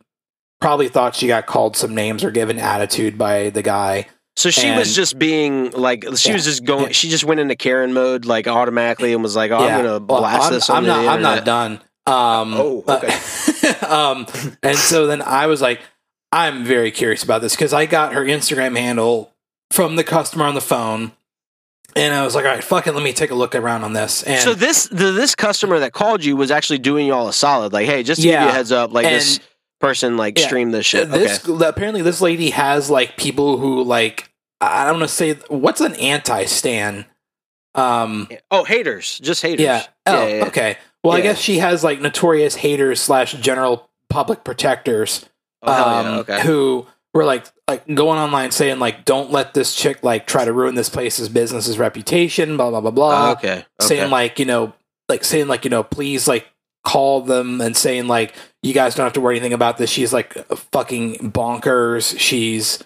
probably thought she got called some names or given attitude by the guy.
So she was just being like she
Yeah.
was just going.
Yeah.
She just went into Karen mode like automatically and was like, "Oh, I'm gonna
Well,
blast
I'm,
this on
I'm
the
not. I'm not done. Um,
Oh,
uh, (laughs) um, and so then I was like, I'm very curious about this because I got her Instagram handle from the customer on the phone, and I was like, all right, fuck it, let me take a look around on this. And
So this the, this customer that called you was actually doing you all a solid. Like, hey, just to give you a heads up, like this
And-
person like
Yeah.
streamed this shit.
this
okay.
apparently this lady has like people who like I don't want to say what's an anti-stan. Um,
Oh, haters, just haters.
Yeah. Oh,
yeah, yeah.
okay. Well, I guess she has like notorious haters slash general public protectors
Oh,
um,
okay.
who were like like going online saying like don't let this chick like try to ruin this place's business's reputation blah blah blah blah
Oh, okay. okay.
saying like you know like saying like you know please like call them and saying like you guys don't have to worry anything about this. She's like fucking bonkers. She's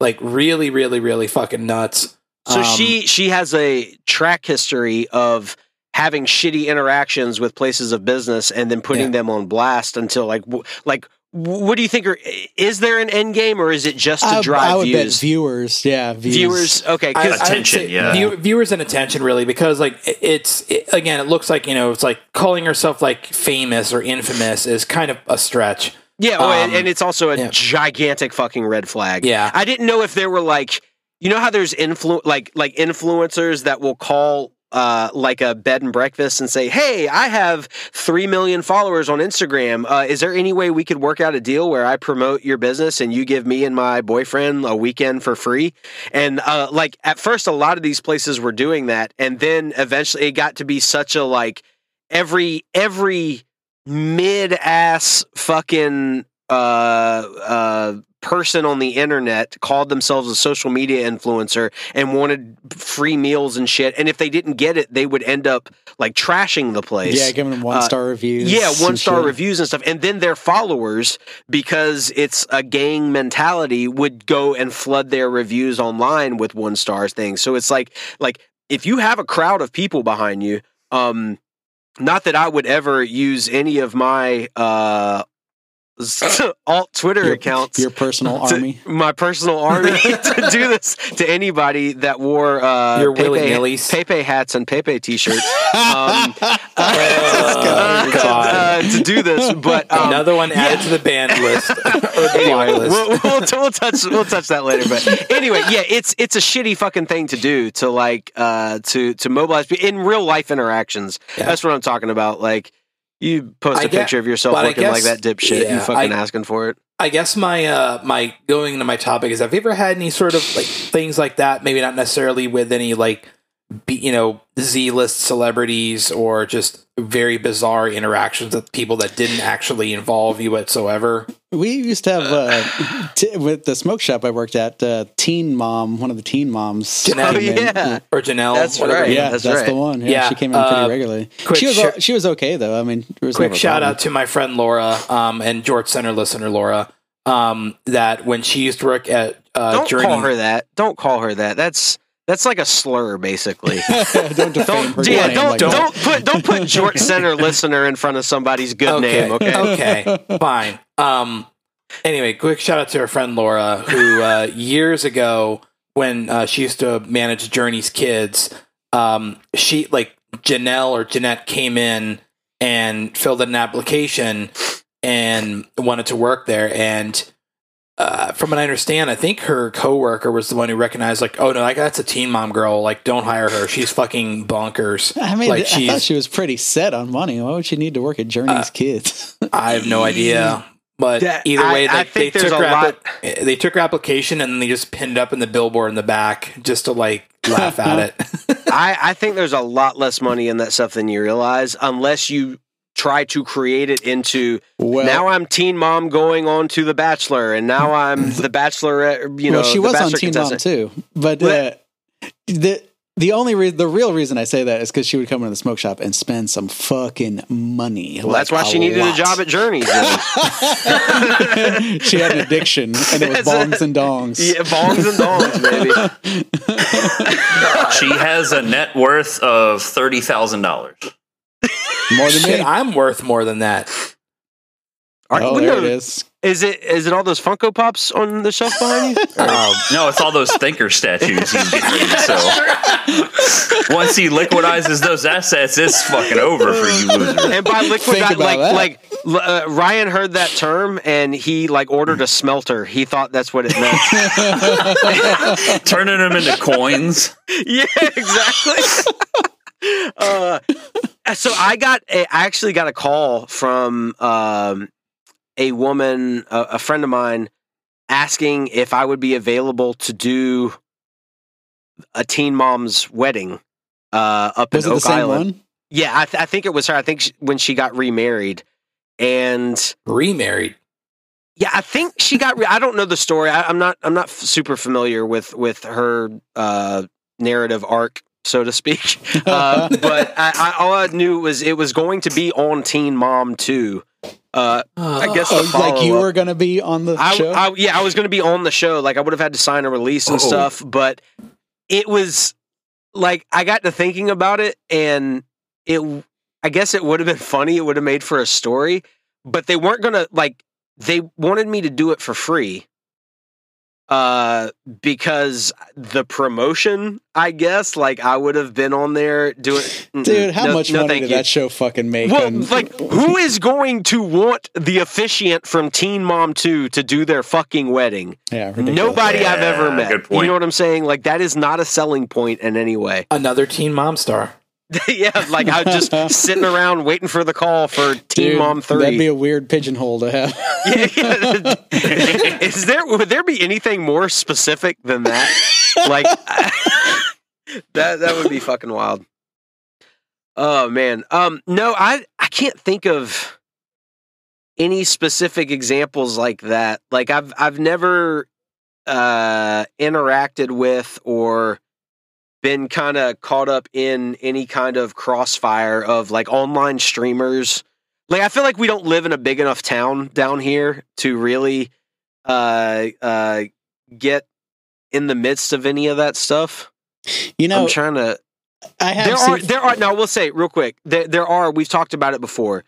like really really really fucking nuts.
So
Um,
she she has a track history of having shitty interactions with places of business and then putting
Yeah.
them on blast until like like what do you think are is there an end game or is it just to drive
I would bet viewers. Yeah, views.
Viewers, okay,
I-
'cause-
I
Attention, yeah.
view- viewers and attention, really, because like it's it, again, it looks like you know, it's like calling herself like famous or infamous is kind of a stretch.
yeah, oh, and,
um,
and it's also a
yeah.
gigantic fucking red flag.
Yeah,
I didn't know if there were like you know how there's influ like like influencers that will call uh like a bed and breakfast and say, "Hey, I have 3 million followers on Instagram. Uh is there any way we could work out a deal where I promote your business and you give me and my boyfriend a weekend for free?" And uh like at first a lot of these places were doing that and then eventually it got to be such a like every every mid ass fucking uh uh person on the internet called themselves a social media influencer and wanted free meals and shit and if they didn't get it they would end up like trashing the place
Yeah, giving them one star reviews.
yeah, one star
shit.
reviews and stuff. And then their followers, because it's a gang mentality, would go and flood their reviews online with one star things. So it's like like if you have a crowd of people behind you, um not that I would ever use any of my uh (laughs) alt Twitter
Your-
accounts
Your personal
to-
army.
my personal army (laughs) (laughs) to do this to anybody that wore uh,
Your
Pepe,
willy-nillys.
Pepe hats and Pepe t-shirts um,
Oh,
to, uh, to do this. But um,
Another one added to the band list or the
anyway,
list.
we'll, we'll, we'll touch we'll touch that later. But anyway, yeah, it's it's a shitty fucking thing to do to like uh, to to mobilize pe- in real life interactions.
Yeah.
That's what I'm talking about. Like you post a picture of yourself looking like that dipshit.
yeah,
you fucking
I-
asking for it.
I guess my uh my going into my topic is have you ever had any sort of like things like that? Maybe not necessarily with any like be, you know Z list celebrities or just very bizarre interactions with people that didn't actually involve you whatsoever.
We used to have uh, (laughs) t- with the smoke shop I worked at. Uh, teen mom, one of the teen moms.
Janelle.
came in.
Oh, yeah.
Or Janelle,
That's
whatever.
right.
yeah,
That's
that's,
right.
the one. Yeah,
Yeah,
she came in pretty
uh,
regularly. She was
share-
she was okay though. I mean, there was
quick
never
shout out to my friend Laura um, and Jorts Center listener Laura. Um, that when she used to work at uh,
Don't
Journey,
call her that. Don't call her that. That's that's like a slur, basically. (laughs)
don't defame
Don't, yeah, don't
like
don't
that.
put don't put Jorts Center listener in front of somebody's good
okay,
name. Okay.
okay, fine. Um, anyway, quick shout out to her friend Laura, who uh, years ago, when uh, she used to manage Journeys kids, um, she like Janelle or Jeanette came in and filled in an application and wanted to work there and. Uh, from what I understand, I think her coworker was the one who recognized, like, oh no, like that's a teen mom girl. Like, don't hire her. She's fucking bonkers. (laughs)
I mean,
like
I thought she was pretty set on money. Why would she need to work at Journeys
Uh,
Kids? (laughs)
I have no idea. But
That-
either way,
I
they, they
think there's
took
a
her
lot-
they took her application and then they just pinned up in the billboard in the back just to like laugh at (laughs) it.
I, I think there's a lot less money in that stuff than you realize, unless you try to create it into
well,
now I'm teen mom going on to the Bachelor, and now I'm the Bachelorette. You know,
well, she was on
Bachelor
Teen Mom
contestant.
too, but uh, the the only reason, the real reason I say that is because she would come into the smoke shop and spend some fucking money.
Well, that's why she needed
lot.
a job at Journeys. (laughs)
she had an addiction, and it was
That's
bongs
it.
and dongs.
yeah, bongs and dongs, baby.
She has a net worth of thirty thousand dollars.
More than
Shit,
me.
I'm worth more than that.
Are-
oh,
well,
there
no,
it is.
Is it is it all those Funko Pops on the shelf behind you? (laughs)
Um,
No, it's all those thinker statues he's getting ready to sell. Once he liquidizes those assets, it's fucking over for you loser.
and by liquid,
Think
like
that.
like uh, Ryan heard that term and he like ordered a smelter. He thought that's what it meant. (laughs)
Turning them into coins. (laughs)
yeah, exactly. uh, so I got a, I actually got a call from um, a woman, a, a friend of mine, asking if I would be available to do a teen mom's wedding uh, up
Was
in
it the
Oak
same
Island.
one?
Yeah, I, th- I think it was her. I think she, when she got remarried, and
remarried.
yeah, I think she got. Re- I don't know the story. I, I'm not. I'm not f- super familiar with with her uh, narrative arc, so to speak. (laughs) Uh, but I, I, all I knew was it was going to be on Teen Mom 2. Uh, I guess
Oh, like you were going to be on the
I,
show?
I- yeah, I was going to be on the show. Like I would have had to sign a release and
Oh.
stuff, but it was like I got to thinking about it, and it. I guess it would have been funny. It would have made for a story, but they weren't gonna like. They wanted me to do it for free, uh, because the promotion. I guess like I would have been on there doing.
Dude, how
No-
much
no,
money did
you.
that show fucking make?
Well,
on-
like, who (laughs) is going to want the officiant from Teen Mom 2 to do their fucking wedding?
yeah, ridiculous.
Nobody I've ever met.
good point.
You know what I'm saying? Like, that is not a selling point in any way.
Another teen mom star. (laughs)
yeah, like, I was just sitting around waiting for the call for Team
Dude,
Mom 3.
That'd be a weird pigeonhole to have. (laughs)
yeah, yeah. is there, would there be anything more specific than that? Like, (laughs) that, that would be fucking wild. Oh man. Um no, I I can't think of any specific examples like that. Like I've I've never uh interacted with or been kind of caught up in any kind of crossfire of like online streamers. Like I feel like we don't live in a big enough town down here to really uh uh get in the midst of any of that stuff.
You know,
I'm trying to
I have
there
seen,
are there are now we'll say real quick there there are we've talked about it before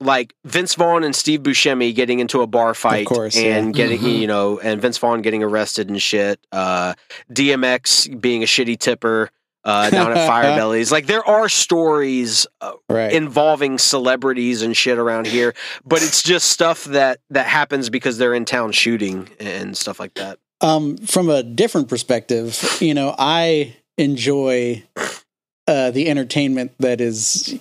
like Vince Vaughn and Steve Buscemi getting into a bar fight
course,
and
yeah. Mm-hmm.
getting
Mhm.
you know and Vince Vaughn getting arrested and shit uh DMX being a shitty tipper uh down at (laughs) Firebellies like there are stories uh,
right.
involving celebrities and shit around here but it's just stuff that that happens because they're in town shooting and stuff like that
um, from a different perspective, you know, I enjoy uh, the entertainment that is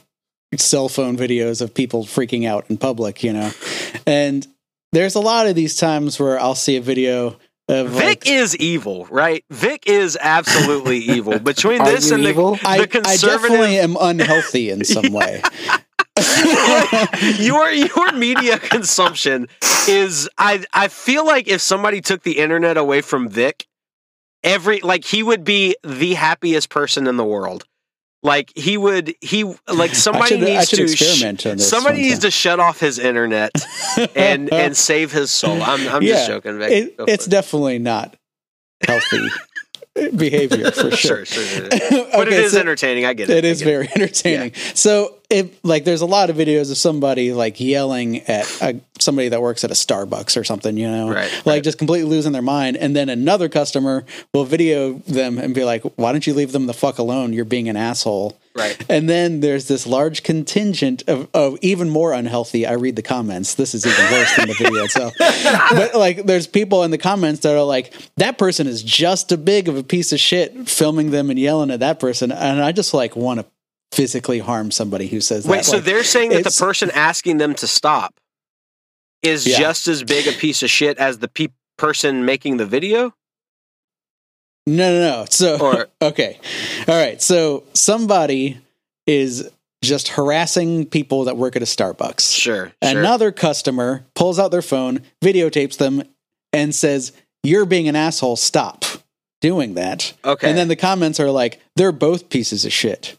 cell phone videos of people freaking out in public, you know, and there's a lot of these times where I'll see a video of
Vic
like,
is evil, right? Vic is absolutely (laughs) evil. Between this and the,
evil?
I,
the
I
conservative,
definitely am unhealthy in some (laughs) way.
your (laughs) your media consumption is. I I feel like if somebody took the internet away from Vic, every like he would be the happiest person in the world. Like he would he like (laughs) somebody
should,
needs to
this.
somebody needs to shut off his internet (laughs) and and save his soul. I'm I'm
Yeah,
just joking, Vic.
it, it's
it.
definitely not healthy (laughs) behavior for
sure,
sure.
sure, sure. But it is
so-
entertaining. I get it.
It is
it.
very entertaining. So, if like, there's a lot of videos of somebody like yelling at a, somebody that works at a Starbucks or something, you know,
Right,
like
right.
just completely losing their mind, and then another customer will video them and be like, "Why don't you leave them the fuck alone? You're being an asshole."
Right.
And then there's this large contingent of, of even more unhealthy. I read the comments. This is even worse than the video itself. (laughs) but like, there's people in the comments that are like, that person is just a big of a piece of shit, filming them and yelling at that person. And I just like want to physically harm somebody who says
Wait,
that.
so they're saying that the person asking them to stop is
Yeah.
just as big a piece of shit as the pe- person making the video?
No, no, no. So,
Or- (laughs)
okay. All right. So somebody is just harassing people that work at a Starbucks.
Sure. sure.
Another customer pulls out their phone, videotapes them, and says, You're being an asshole, stop. doing that.
Okay.
And then the comments are like, they're both pieces of shit.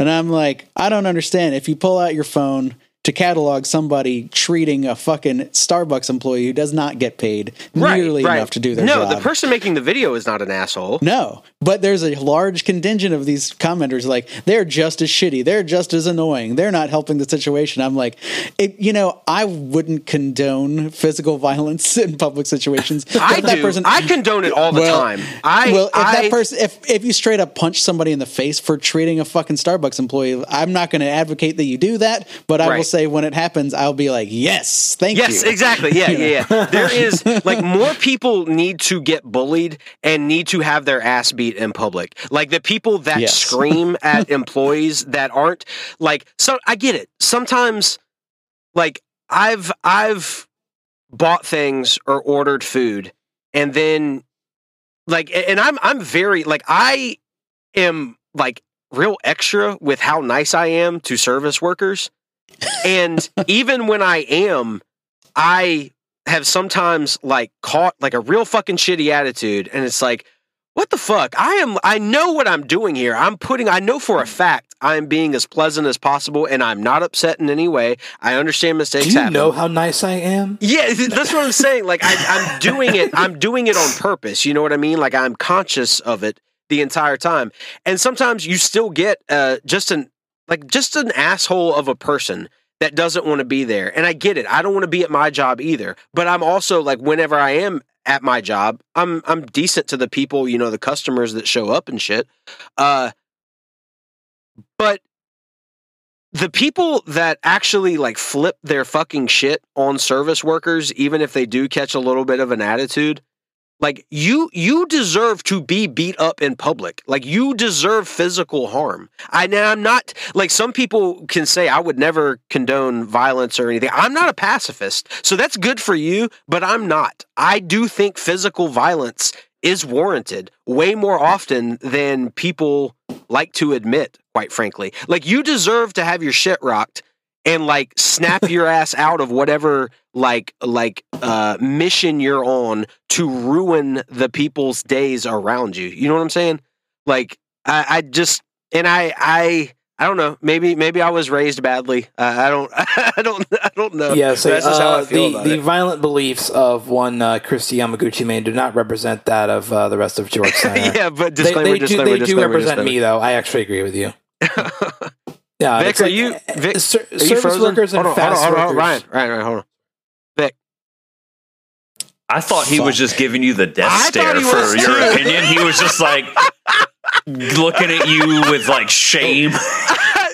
And I'm like, I don't understand. If you pull out your phone to catalog somebody treating a fucking Starbucks employee who does not get paid nearly enough to do their
no,
job.
No, the person making the video is not an asshole.
No, but there's a large contingent of these commenters like they're just as shitty, they're just as annoying, they're not helping the situation. I'm like, it, you know, I wouldn't condone physical violence (laughs) in public situations. (laughs)
I
that
do.
person-
I condone it all the
Well-
time. I
well, if
I,
that person, if if you straight up punch somebody in the face for treating a fucking Starbucks employee, I'm not going to advocate that you do that. But I will
Right.
Say when it happens, I'll be like, yes, thank
Yes,
you.
Yes, exactly. Yeah, (laughs) yeah, yeah. There is (laughs) like more people need to get bullied and need to have their ass beat in public. Like the people that
Yes.
scream (laughs) at employees that aren't like so I get it. Sometimes like I've I've bought things or ordered food and then like and I'm I'm very like I am like real extra with how nice I am to service workers. And even when I am, I have sometimes like caught like a real fucking shitty attitude and it's like what the fuck? I am I know what I'm doing here. I'm putting I know for a fact I'm being as pleasant as possible and I'm not upset in any way. I understand mistakes
Do you
happen.
know how nice I am?
Yeah, (laughs) that's what I'm saying. Like I, I'm doing it. I'm doing it on purpose. You know what I mean? Like I'm conscious of it the entire time. And sometimes you still get uh, just an like just an asshole of a person that doesn't want to be there. And I get it. I don't want to be at my job either. But I'm also like whenever I am at my job, I'm I'm decent to the people, you know, the customers that show up and shit. Uh, but the people that actually like flip their fucking shit on service workers even if they do catch a little bit of an attitude like you you deserve to be beat up in public. Like you deserve physical harm. I i'm not like some people can say i would never condone violence or anything. I'm not a pacifist so that's good for you but i'm not. I do think physical violence is warranted way more often than people like to admit, quite frankly. Like you deserve to have your shit rocked and like snap your ass out of whatever like like uh mission you're on to ruin the people's days around you. You know what I'm saying? Like I, I just and I I I don't know. Maybe maybe I was raised badly. Uh, I don't (laughs) I don't I don't know.
Yeah, so
That's just how I
uh,
feel
the, the violent beliefs of one uh, Kristi Yamaguchi man do not represent that of uh, the rest of Jorts (laughs)
yeah, but
they,
disclaimer,
they do,
disclaimer,
they do represent
disclaimer.
me, though. I actually agree with you. (laughs) Yeah,
Vic, are
like,
you-
uh,
Vic,
ser-
Are you
service
frozen?
workers and
hold on,
fast
hold on, hold on,
workers.
Ryan, Ryan, Ryan, hold on.
Vic, I thought he was just giving you the death
I
stare
thought he
for
was
your
too.
opinion. He was just like (laughs) looking at you with like shame. (laughs)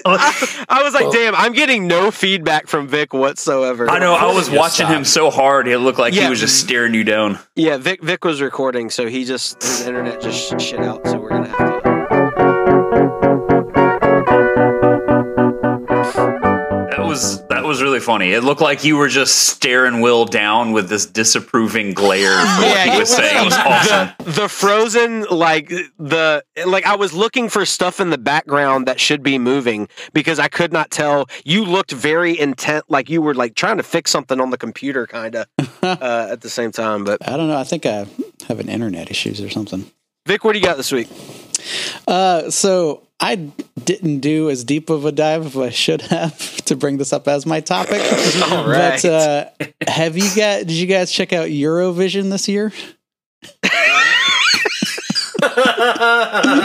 I, I was like,
Well-
damn, I'm getting no feedback from Vic whatsoever.
I know. I was
Just
watching
stop.
him so hard, it looked like
Yeah.
he was just staring you down.
Yeah, Vic Vic was recording, so he just his internet just sh- shit out, so we're gonna have to.
Was that was really funny. It looked like you were just staring Will down with this disapproving glare for what he was saying. It was (laughs) awesome.
The, the frozen, like the like, I was looking for stuff in the background that should be moving because I could not tell. You looked very intent, like you were like trying to fix something on the computer, kind of (laughs) uh, at the same time. But
I don't know. I think I have an internet issues or something.
Vic, what do you got this week?
Uh, so I didn't do as deep of a dive as I should have (laughs) to bring this up as my topic. (laughs)
All right.
But uh, have you got? Did you guys check out Eurovision this year?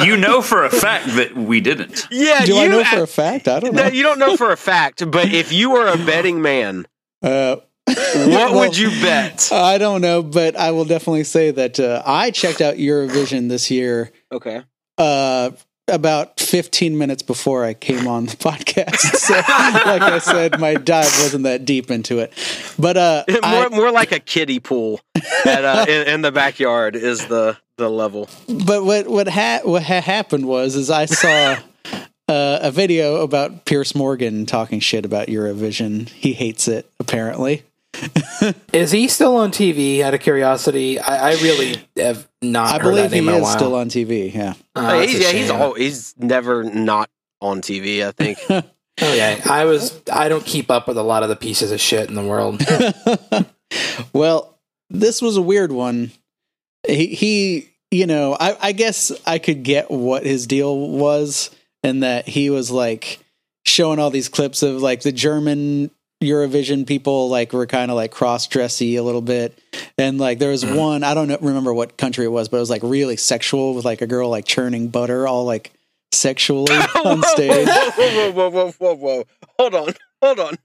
You know for a fact that we didn't.
yeah,
Do
you
I know for a fact? I don't
no,
know.
you don't know for a fact, but if you were a betting man, (laughs)
Uh,
what
Well,
would you bet?
I don't know, but I will definitely say that uh, I checked out Eurovision this year
Okay.
uh, about 15 minutes before I came on the podcast. (laughs) So, like I said, my dive wasn't that deep into it. But uh,
more,
I-
more like a kiddie pool at, uh, in, in the backyard is the the level.
but what what ha- what ha- happened was is I saw uh, a video about Piers Morgan talking shit about Eurovision. He hates it apparently. (laughs)
Is he still on TV? Out of curiosity, I, I really have not.
I
heard
believe
that
he
name in a
is still on TV. Yeah.
Uh, he's, yeah, he's
shame.
all, he's never not on TV. I think. (laughs)
Oh yeah, I was. I don't keep up with a lot of the pieces of shit in the world. (laughs)
Well, this was a weird one. He, he you know, I, I guess I could get what his deal was, and that he was like showing all these clips of like the German Eurovision people like were kind of like cross dressy a little bit, and like there was mm-hmm. one I don't know, remember what country it was, but it was like really sexual with like a girl like churning butter all like sexually (laughs) on stage.
Whoa, whoa, whoa, whoa, whoa, whoa. Hold on. Hold on.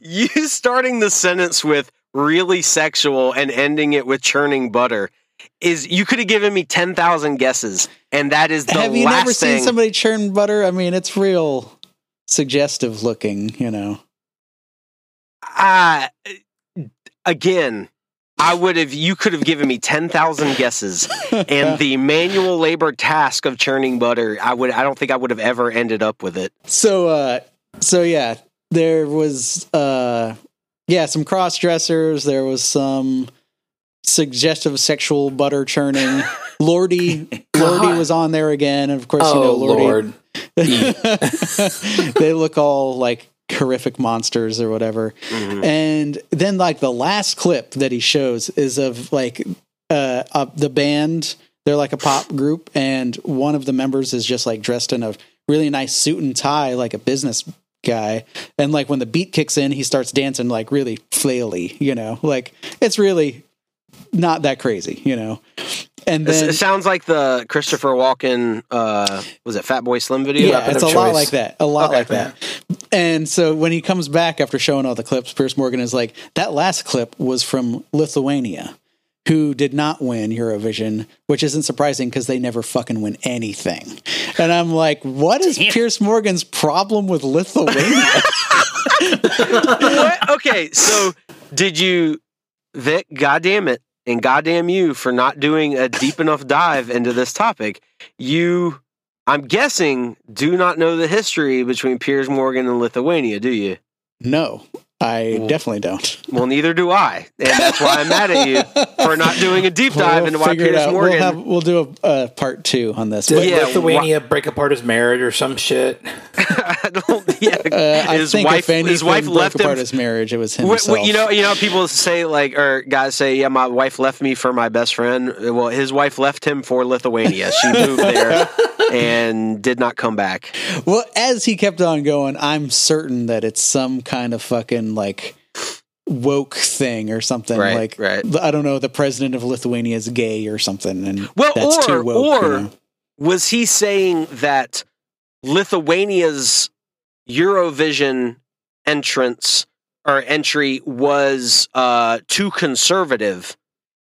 You starting the sentence with really sexual and ending it with churning butter is you could have given me 10,000 guesses and that is the
Have you never
thing.
seen somebody churn butter? I mean, it's real suggestive looking, you know.
Ah, again, I would have you could have given me 10,000 guesses and (laughs) the manual labor task of churning butter, I would I don't think I would have ever ended up with it.
so uh so yeah, there was uh yeah, some cross dressers, there was some suggestive sexual butter churning. (laughs) Lordy Lordi was on there again, and of course, you know
oh
Lordy
Lord. (laughs)
they look all like horrific monsters or whatever.
Mhm.
And then like the last clip that he shows is of like uh, uh the band. They're like a pop group, and one of the members is just like dressed in a really nice suit and tie, like a business guy. And like when the beat kicks in, he starts dancing like really flaily, you know, like it's really not that crazy, you know. And then
it sounds like the Christopher Walken uh was it Fatboy Slim video?
yeah, it's a
of
lot like that. A lot
Okay.
like that. And so when he comes back after showing all the clips, Piers Morgan is like, that last clip was from Lithuania, who did not win Eurovision, which isn't surprising because they never fucking win anything. And I'm like, what is
Damn.
Piers Morgan's problem with Lithuania? (laughs) (laughs)
Okay, so did you, Vic? Goddamn it, and goddamn you for not doing a deep enough dive into this topic. You, I'm guessing, do not know the history between Piers Morgan and Lithuania, do you?
no, I
Well,
definitely don't.
Well, neither do I, and that's why I'm mad at you for not doing a deep dive into why
figure it
Piers
out.
Morgan.
We'll, have, we'll do a, a part two on this.
Did
But,
Yeah,
Lithuania break apart his marriage or some shit?
I don't. Yeah,
uh, I
his
think
wife.
if anything
his wife
broke
left him
apart his marriage, it was
Wh- wh- you know, you know, people say like, or guys say, "Yeah, my wife left me for my best friend." Well, his wife left him for Lithuania. She (laughs) moved there and did not come back.
Well, as he kept on going, I'm certain that it's some kind of fucking like woke thing or something.
Right,
like
right.
I don't know, the president of Lithuania is gay or something, and
Well,
that's
or
too woke.
or
you know?
was he saying that Lithuania's Eurovision entrance or entry was uh, too conservative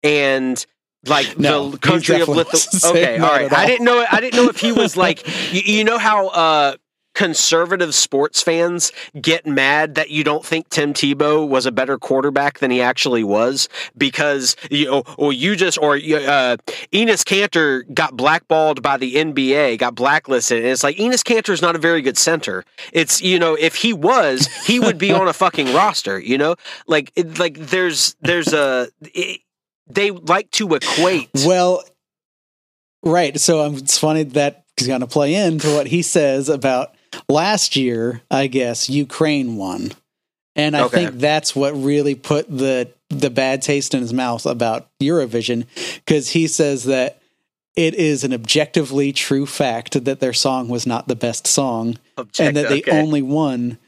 and like
No,
the country of Lithuania. (laughs) Okay,
all right
all
that
right.
at
I didn't know. I didn't know if he was like (laughs) you, you know how uh, conservative sports fans get mad that you don't think Tim Tebow was a better quarterback than he actually was because you know, or you just or uh, Enes Kanter got blackballed by the NBA, got blacklisted, and it's like Enes Kanter is not a very good center. It's you know if he was, he would be on a fucking (laughs) roster. You know, like it, like there's there's a. It, they like to equate.
Well, right. So um, it's funny that he's going to play into what he says about last year. I guess Ukraine won, and I
Okay.
think that's what really put the the bad taste in his mouth about Eurovision because he says that it is an objectively true fact that their song was not the best song and that they
Okay.
only won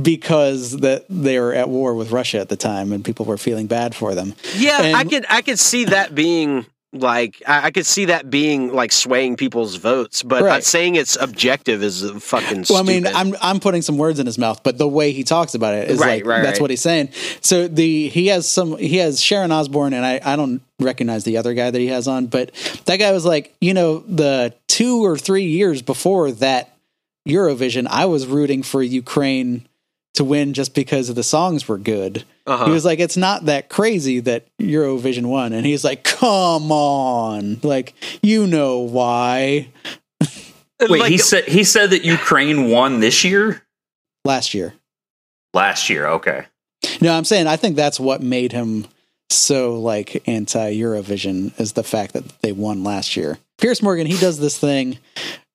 because that they were at war with Russia at the time and people were feeling bad for them.
Yeah, I could I could see that being like I I could see that being like swaying people's votes, but
Right.
saying it's objective is fucking. Stupid.
Well, I mean,
stupid.
I'm I'm putting some words in his mouth, but the way he talks about it is
Right,
like
right,
that's what he's saying. So the he has some he has Sharon Osbourne, and I I don't recognize the other guy that he has on, but that guy was like, you know, the two or three years before that Eurovision, I was rooting for Ukraine to win just because of the songs were good.
Uh-huh.
He was like, it's not that crazy that Eurovision won, and he's like, come on, like you know why
Wait,
Like-
he said he said that Ukraine won this year,
last year.
last year. Okay,
No, I'm saying I think that's what made him so like anti Eurovision is the fact that they won last year. Piers Morgan, he does this thing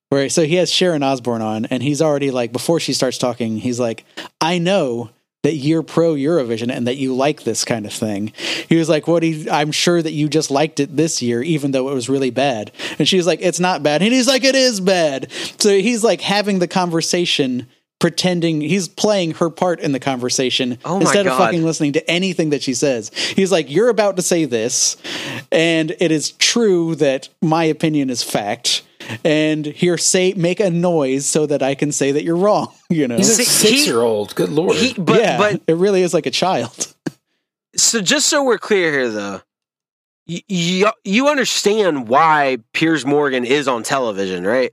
where so he has Sharon Osbourne on, and he's already like before she starts talking, he's like, I know that you're pro Eurovision and that you like this kind of thing. He was like, "What? He, I'm sure that you just liked it this year, even though it was really bad." And she was like, "It's not bad," and he's like, "It is bad." So he's like having the conversation. Pretending he's playing her part in the conversation
Oh
instead of fucking listening to anything that she says. He's like, You're about to say this, and it is true that my opinion is fact. And here, say, make a noise so that I can say that you're wrong. (laughs) You know,
He's a
See, he-
six year old. Good lord.
He, but
yeah,
but
it really is like a child. (laughs)
so just so we're clear here, though, you you, you understand why Piers Morgan is on television, right?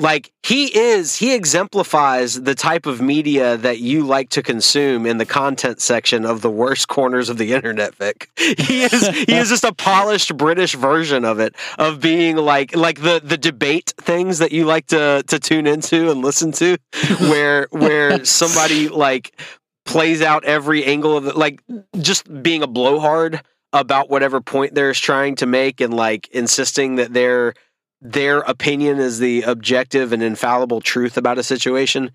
Like he is, he exemplifies the type of media that you like to consume in the content section of the worst corners of the internet. Vic, (laughs) he is, he is just a polished British version of it, of being like like the the debate things that you like to to tune into and listen to, where where (laughs) somebody like plays out every angle of it, like just being a blowhard about whatever point they're trying to make and like insisting that their their opinion is the objective and infallible truth about a situation.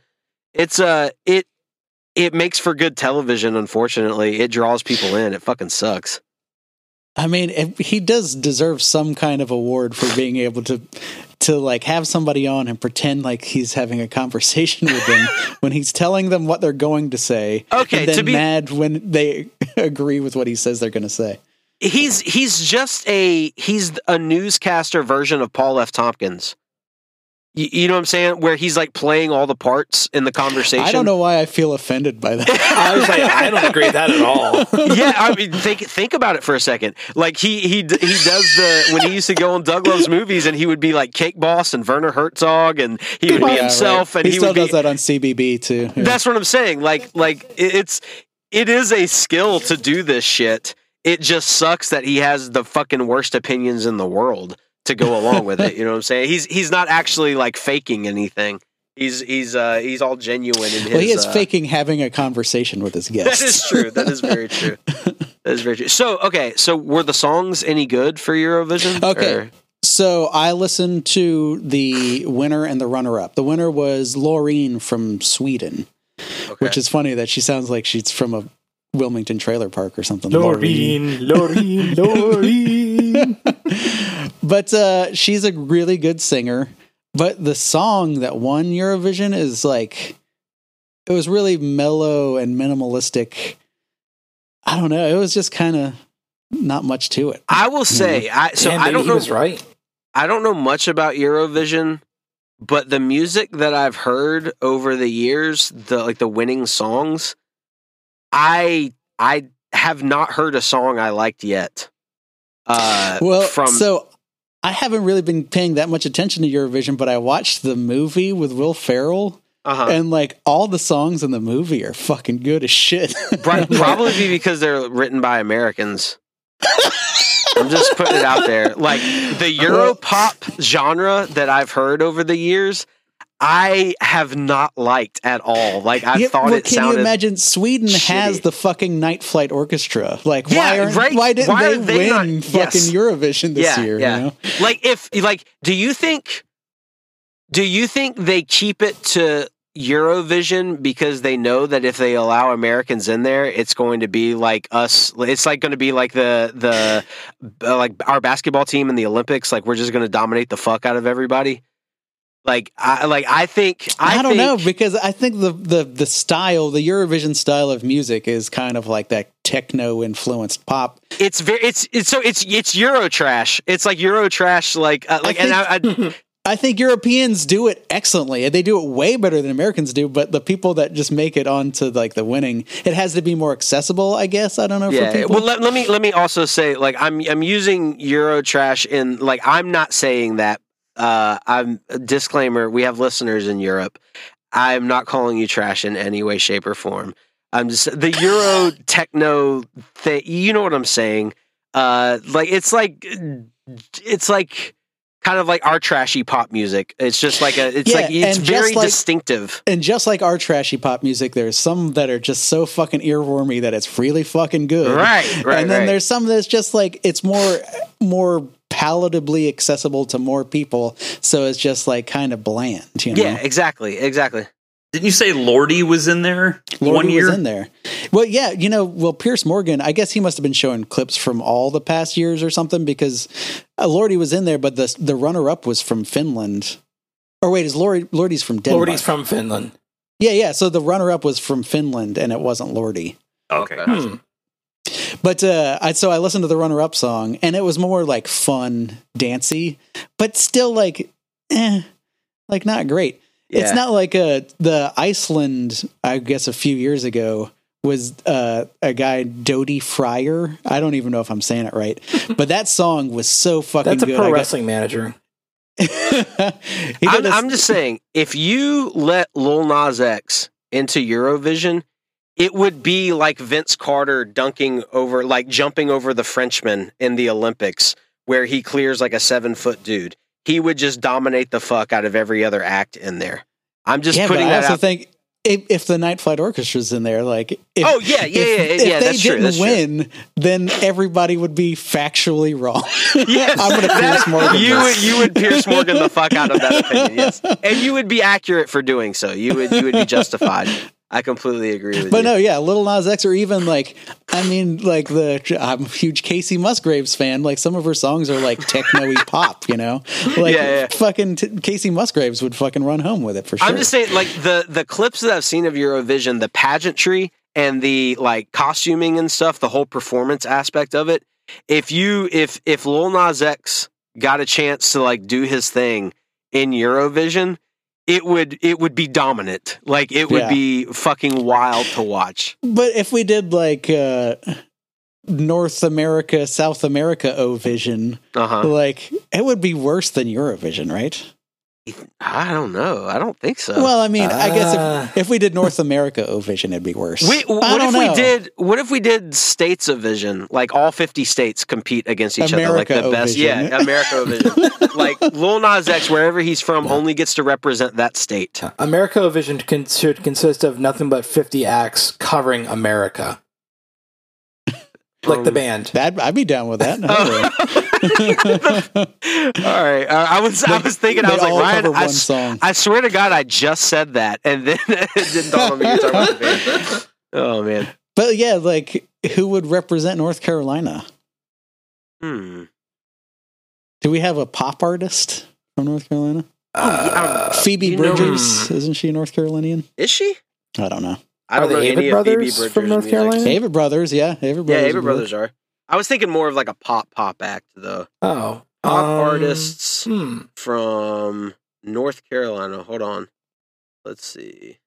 It's uh it it makes for good television unfortunately. It draws people in. It fucking sucks.
I mean, if, he does deserve some kind of award for being able to to like have somebody on and pretend like he's having a conversation with them (laughs) when he's telling them what they're going to say.
Okay,
and then
to be-
mad when they (laughs) agree with what he says they're going to say.
He's he's just a he's a newscaster version of Paul F. Tompkins. You, you know what I'm saying? Where he's like playing all the parts in the conversation.
I don't know why I feel offended by that. (laughs)
I was like, I don't agree with that at all. (laughs)
yeah, I mean, think think about it for a second. Like he he he does the when he used to go on Doug Loves Movies, and he would be like Cake Boss and Werner Herzog, and he would be
Yeah,
himself,
right.
and
he,
he,
still
would be.
does that on CBB too. Yeah.
That's what I'm saying. Like like it's it is a skill to do this shit. It just sucks that he has the fucking worst opinions in the world to go along with it. You know what I'm saying? He's he's not actually like faking anything. He's he's uh he's all genuine in his.
well, he is
uh,
faking having a conversation with his guests.
That is true. That is very true. (laughs) That is very true. So, okay, so were the songs any good for Eurovision?
Okay.
Or-
So I listened to the winner and the runner-up. The winner was Loreen from Sweden,
okay.
which is funny that she sounds like she's from a Wilmington trailer park or something.
Loreen, Loreen, Loreen. (laughs)
But uh, she's a really good singer. But the song that won Eurovision is like, it was really mellow and minimalistic. I don't know. It was just kind of not much to it.
I will say, I so
Damn,
I don't know.
right.
I don't know much about Eurovision, but the music that I've heard over the years, the like the winning songs, I I have not heard a song I liked yet. Uh,
Well,
from
so I haven't really been paying that much attention to Eurovision, but I watched the movie with Will Ferrell,
uh-huh.
and like all the songs in the movie are fucking good as shit. (laughs)
Probably because they're written by Americans. I'm just putting it out there. Like the Euro pop genre that I've heard over the years, I have not liked at all. Like I
Yeah,
thought
well,
it
can
sounded.
you imagine Sweden has the fucking Night Flight Orchestra? Like,
Yeah,
why aren't,
right.
why didn't
Why
they,
are they
win
not-
fucking
yes.
Eurovision this
yeah,
year?
yeah.
You know?
Like if like, do you think? Do you think they keep it to Eurovision because they know that if they allow Americans in there, it's going to be like us. It's like going to be like the the uh, like our basketball team in the Olympics. Like we're just going to dominate the fuck out of everybody. Like I like I think I,
I, don't
think,
know because I think the, the the style, the Eurovision style of music, is kind of like that techno influenced pop.
it's very it's it's so it's it's Euro trash. It's like Euro trash. Like uh, like and I, I, (laughs) (laughs)
I think Europeans do it excellently. They do it way better than Americans do. But the people that just make it onto like the winning, it has to be more accessible. I guess I don't know for
yeah.
people.
Well, let, let me let me also say like I'm I'm using Eurotrash in like I'm not saying that. Uh, I'm disclaimer. We have listeners in Europe. I'm not calling you trash in any way, shape, or form. I'm just the Euro techno thing. You know what I'm saying? Uh, like it's like it's like kind of like our trashy pop music. It's just like a. It's
Yeah,
like it's very
like-
distinctive.
and just like our trashy pop music, there's some that are just so fucking earwormy that it's really fucking good.
Right, right,
And then
right.
there's some that's just like it's more more palatably accessible to more people, so it's just like kind of bland. You know?
Yeah, exactly, exactly.
Didn't you say Lordi was in there
Lordi
one year?
was in there. Well, yeah, you know, well, Piers Morgan, I guess he must have been showing clips from all the past years or something because uh, Lordi was in there, but the the runner up was from Finland. Or wait, is Lordi Lordi's from Denmark?
Lordi's from Finland.
yeah, yeah. So the runner up was from Finland, and it wasn't Lordi.
Okay.
Hmm.
But uh, I so I listened to the runner up song, and it was more like fun, dancey, but still like, eh, like not great. It's not like uh, the Iceland, I guess, a few years ago was uh, a guy Daði Freyr. I don't even know if I'm saying it right, (laughs) but that song was so fucking
That's a
good.
pro wrestling manager. (laughs)
I'm,
a-
I'm just saying, if you let Lil Nas X into Eurovision, it would be like Vince Carter dunking over, like jumping over the Frenchman in the Olympics, where he clears like a seven foot dude. He would just dominate the fuck out of every other act in there. I'm just
yeah, but
putting
I
that
also
out.
think if, if the Night Flight Orchestra's in there, like, if,
Oh, yeah, yeah,
if,
yeah,
if
yeah,
they
that's true,
didn't
true.
win, then everybody would be factually wrong. (laughs)
Yes.
I'm gonna Piers Morgan.
you would you would Piers Morgan the fuck out of that opinion, yes, (laughs) and you would be accurate for doing so. You would you would be justified. I completely agree with you.
But
you.
no, yeah, Little Nas X, or even like, I mean, like the I'm a huge Kacey Musgraves fan. Like some of her songs are like techno-y (laughs) pop, you know. Like
Yeah, yeah.
fucking t- Kacey Musgraves would fucking run home with it for sure.
I'm just saying, like the the clips that I've seen of Eurovision, the pageantry and the like costuming and stuff, the whole performance aspect of it. If you if if Lil Nas X got a chance to like do his thing in Eurovision, it would it would be dominant. Like it would
Yeah.
be fucking wild to watch.
But if we did like uh North America, South America O Vision,
Uh huh.
like it would be worse than Eurovision, right?
I don't know. I don't think so.
Well, I mean, I guess
Uh.
if, if we did North America O Vision, it'd be worse.
We,
I
what
don't
if we did? What if we did states of vision? Like all fifty states compete against each other, like the best.
O-Vision.
Yeah, America O vision. (laughs) like Lil Nas X, wherever he's from, only gets to represent that state.
America O Vision con- should consist of nothing but 50 acts covering America. (laughs) like the
Um,
band.
That I'd be down with that. (laughs) (laughs)
all right, uh, I was I was thinking I was like Ryan.
cover
I,
song.
I swear to God, I just said that, and then (laughs) it didn't dawn on me. You were about the. Oh man.
But yeah, like who would represent North Carolina?
Hmm.
Do we have a pop artist from North Carolina?
Uh,
Phoebe
you know-
isn't she a North Carolinian?
Is she?
I don't know.
I
Are
don't
the
know
Avett
any of Phoebe
Brothers
Bridgers'
from North
music.
Carolina?
Avett Brothers, yeah,
Avett
Brothers.
Avett
would
Brothers are. I was thinking more of like a pop pop act though.
oh.
Pop
Um,
artists
Hmm.
from North Carolina. Hold on. Let's see.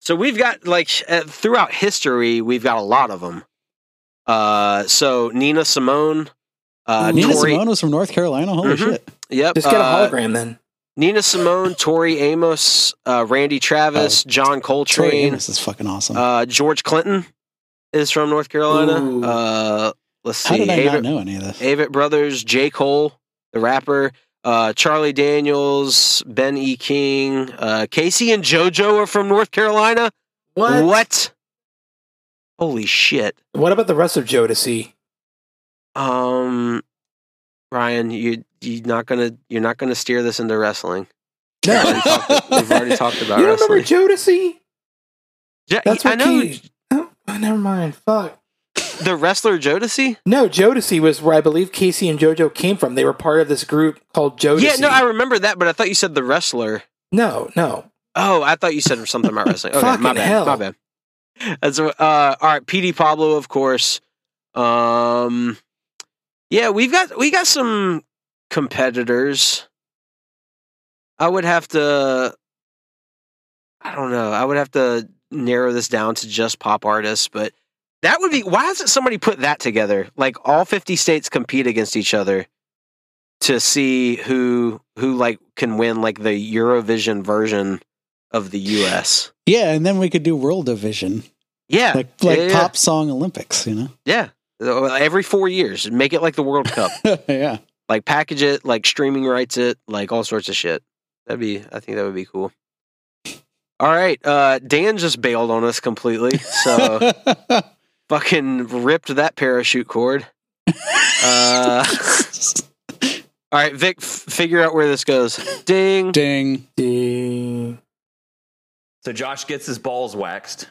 So we've got like uh, throughout history, we've got a lot of them. Uh, so Nina Simone, uh,
Nina
Tori,
Simone was from North Carolina. Holy
Mhm.
shit!
yep,
Just get a
uh,
hologram then.
Nina Simone, Tori Amos, uh, Randy Travis, John Coltrane,
Amos is fucking awesome.
uh, George Clinton is from North Carolina. Uh, let's see,
How did I
Avett-
not know any of this?
Avett Brothers, J. Cole, the rapper, uh, Charlie Daniels, Ben E. King, uh, K-Ci and JoJo are from North Carolina.
What?
What? Holy shit.
What about the rest of Jodeci?
Um, Ryan, you you not gonna you're not gonna steer this into wrestling. We've already talked, we've already (laughs) talked about
you don't remember
wrestling.
Jodeci?
Ja-
That's
I
what
know
Key- Oh, oh, never mind. Fuck.
The wrestler Jodeci.
No, Jodeci was where I believe K-Ci and JoJo came from. They were part of this group called Jodeci.
Yeah, no, I remember that, but I thought you said the wrestler.
no, no.
Oh, I thought you said something about wrestling. Okay, my bad.
hell.
My bad. That's uh, all right. Petey Pablo, of course. Um, yeah, we've got we got some competitors. I would have to. I don't know. I would have to narrow this down to just pop artists, but that would be. Why hasn't somebody put that together? Like all fifty states compete against each other to see who who like can win like the Eurovision version of the U.S.
yeah, and then we could do World Division,
Yeah,
like like
yeah, yeah,
pop song Olympics. You know?
Yeah, Uh, every four years, make it like the World Cup. (laughs)
yeah.
like package it, like streaming rights it, like all sorts of shit. That'd be. I think that would be cool. All right, uh, Dan just bailed on us completely, so (laughs) fucking ripped that parachute cord. (laughs) Uh, all right, Vic, f- figure out where this goes. Ding.
Ding.
Ding.
So Josh gets his balls waxed.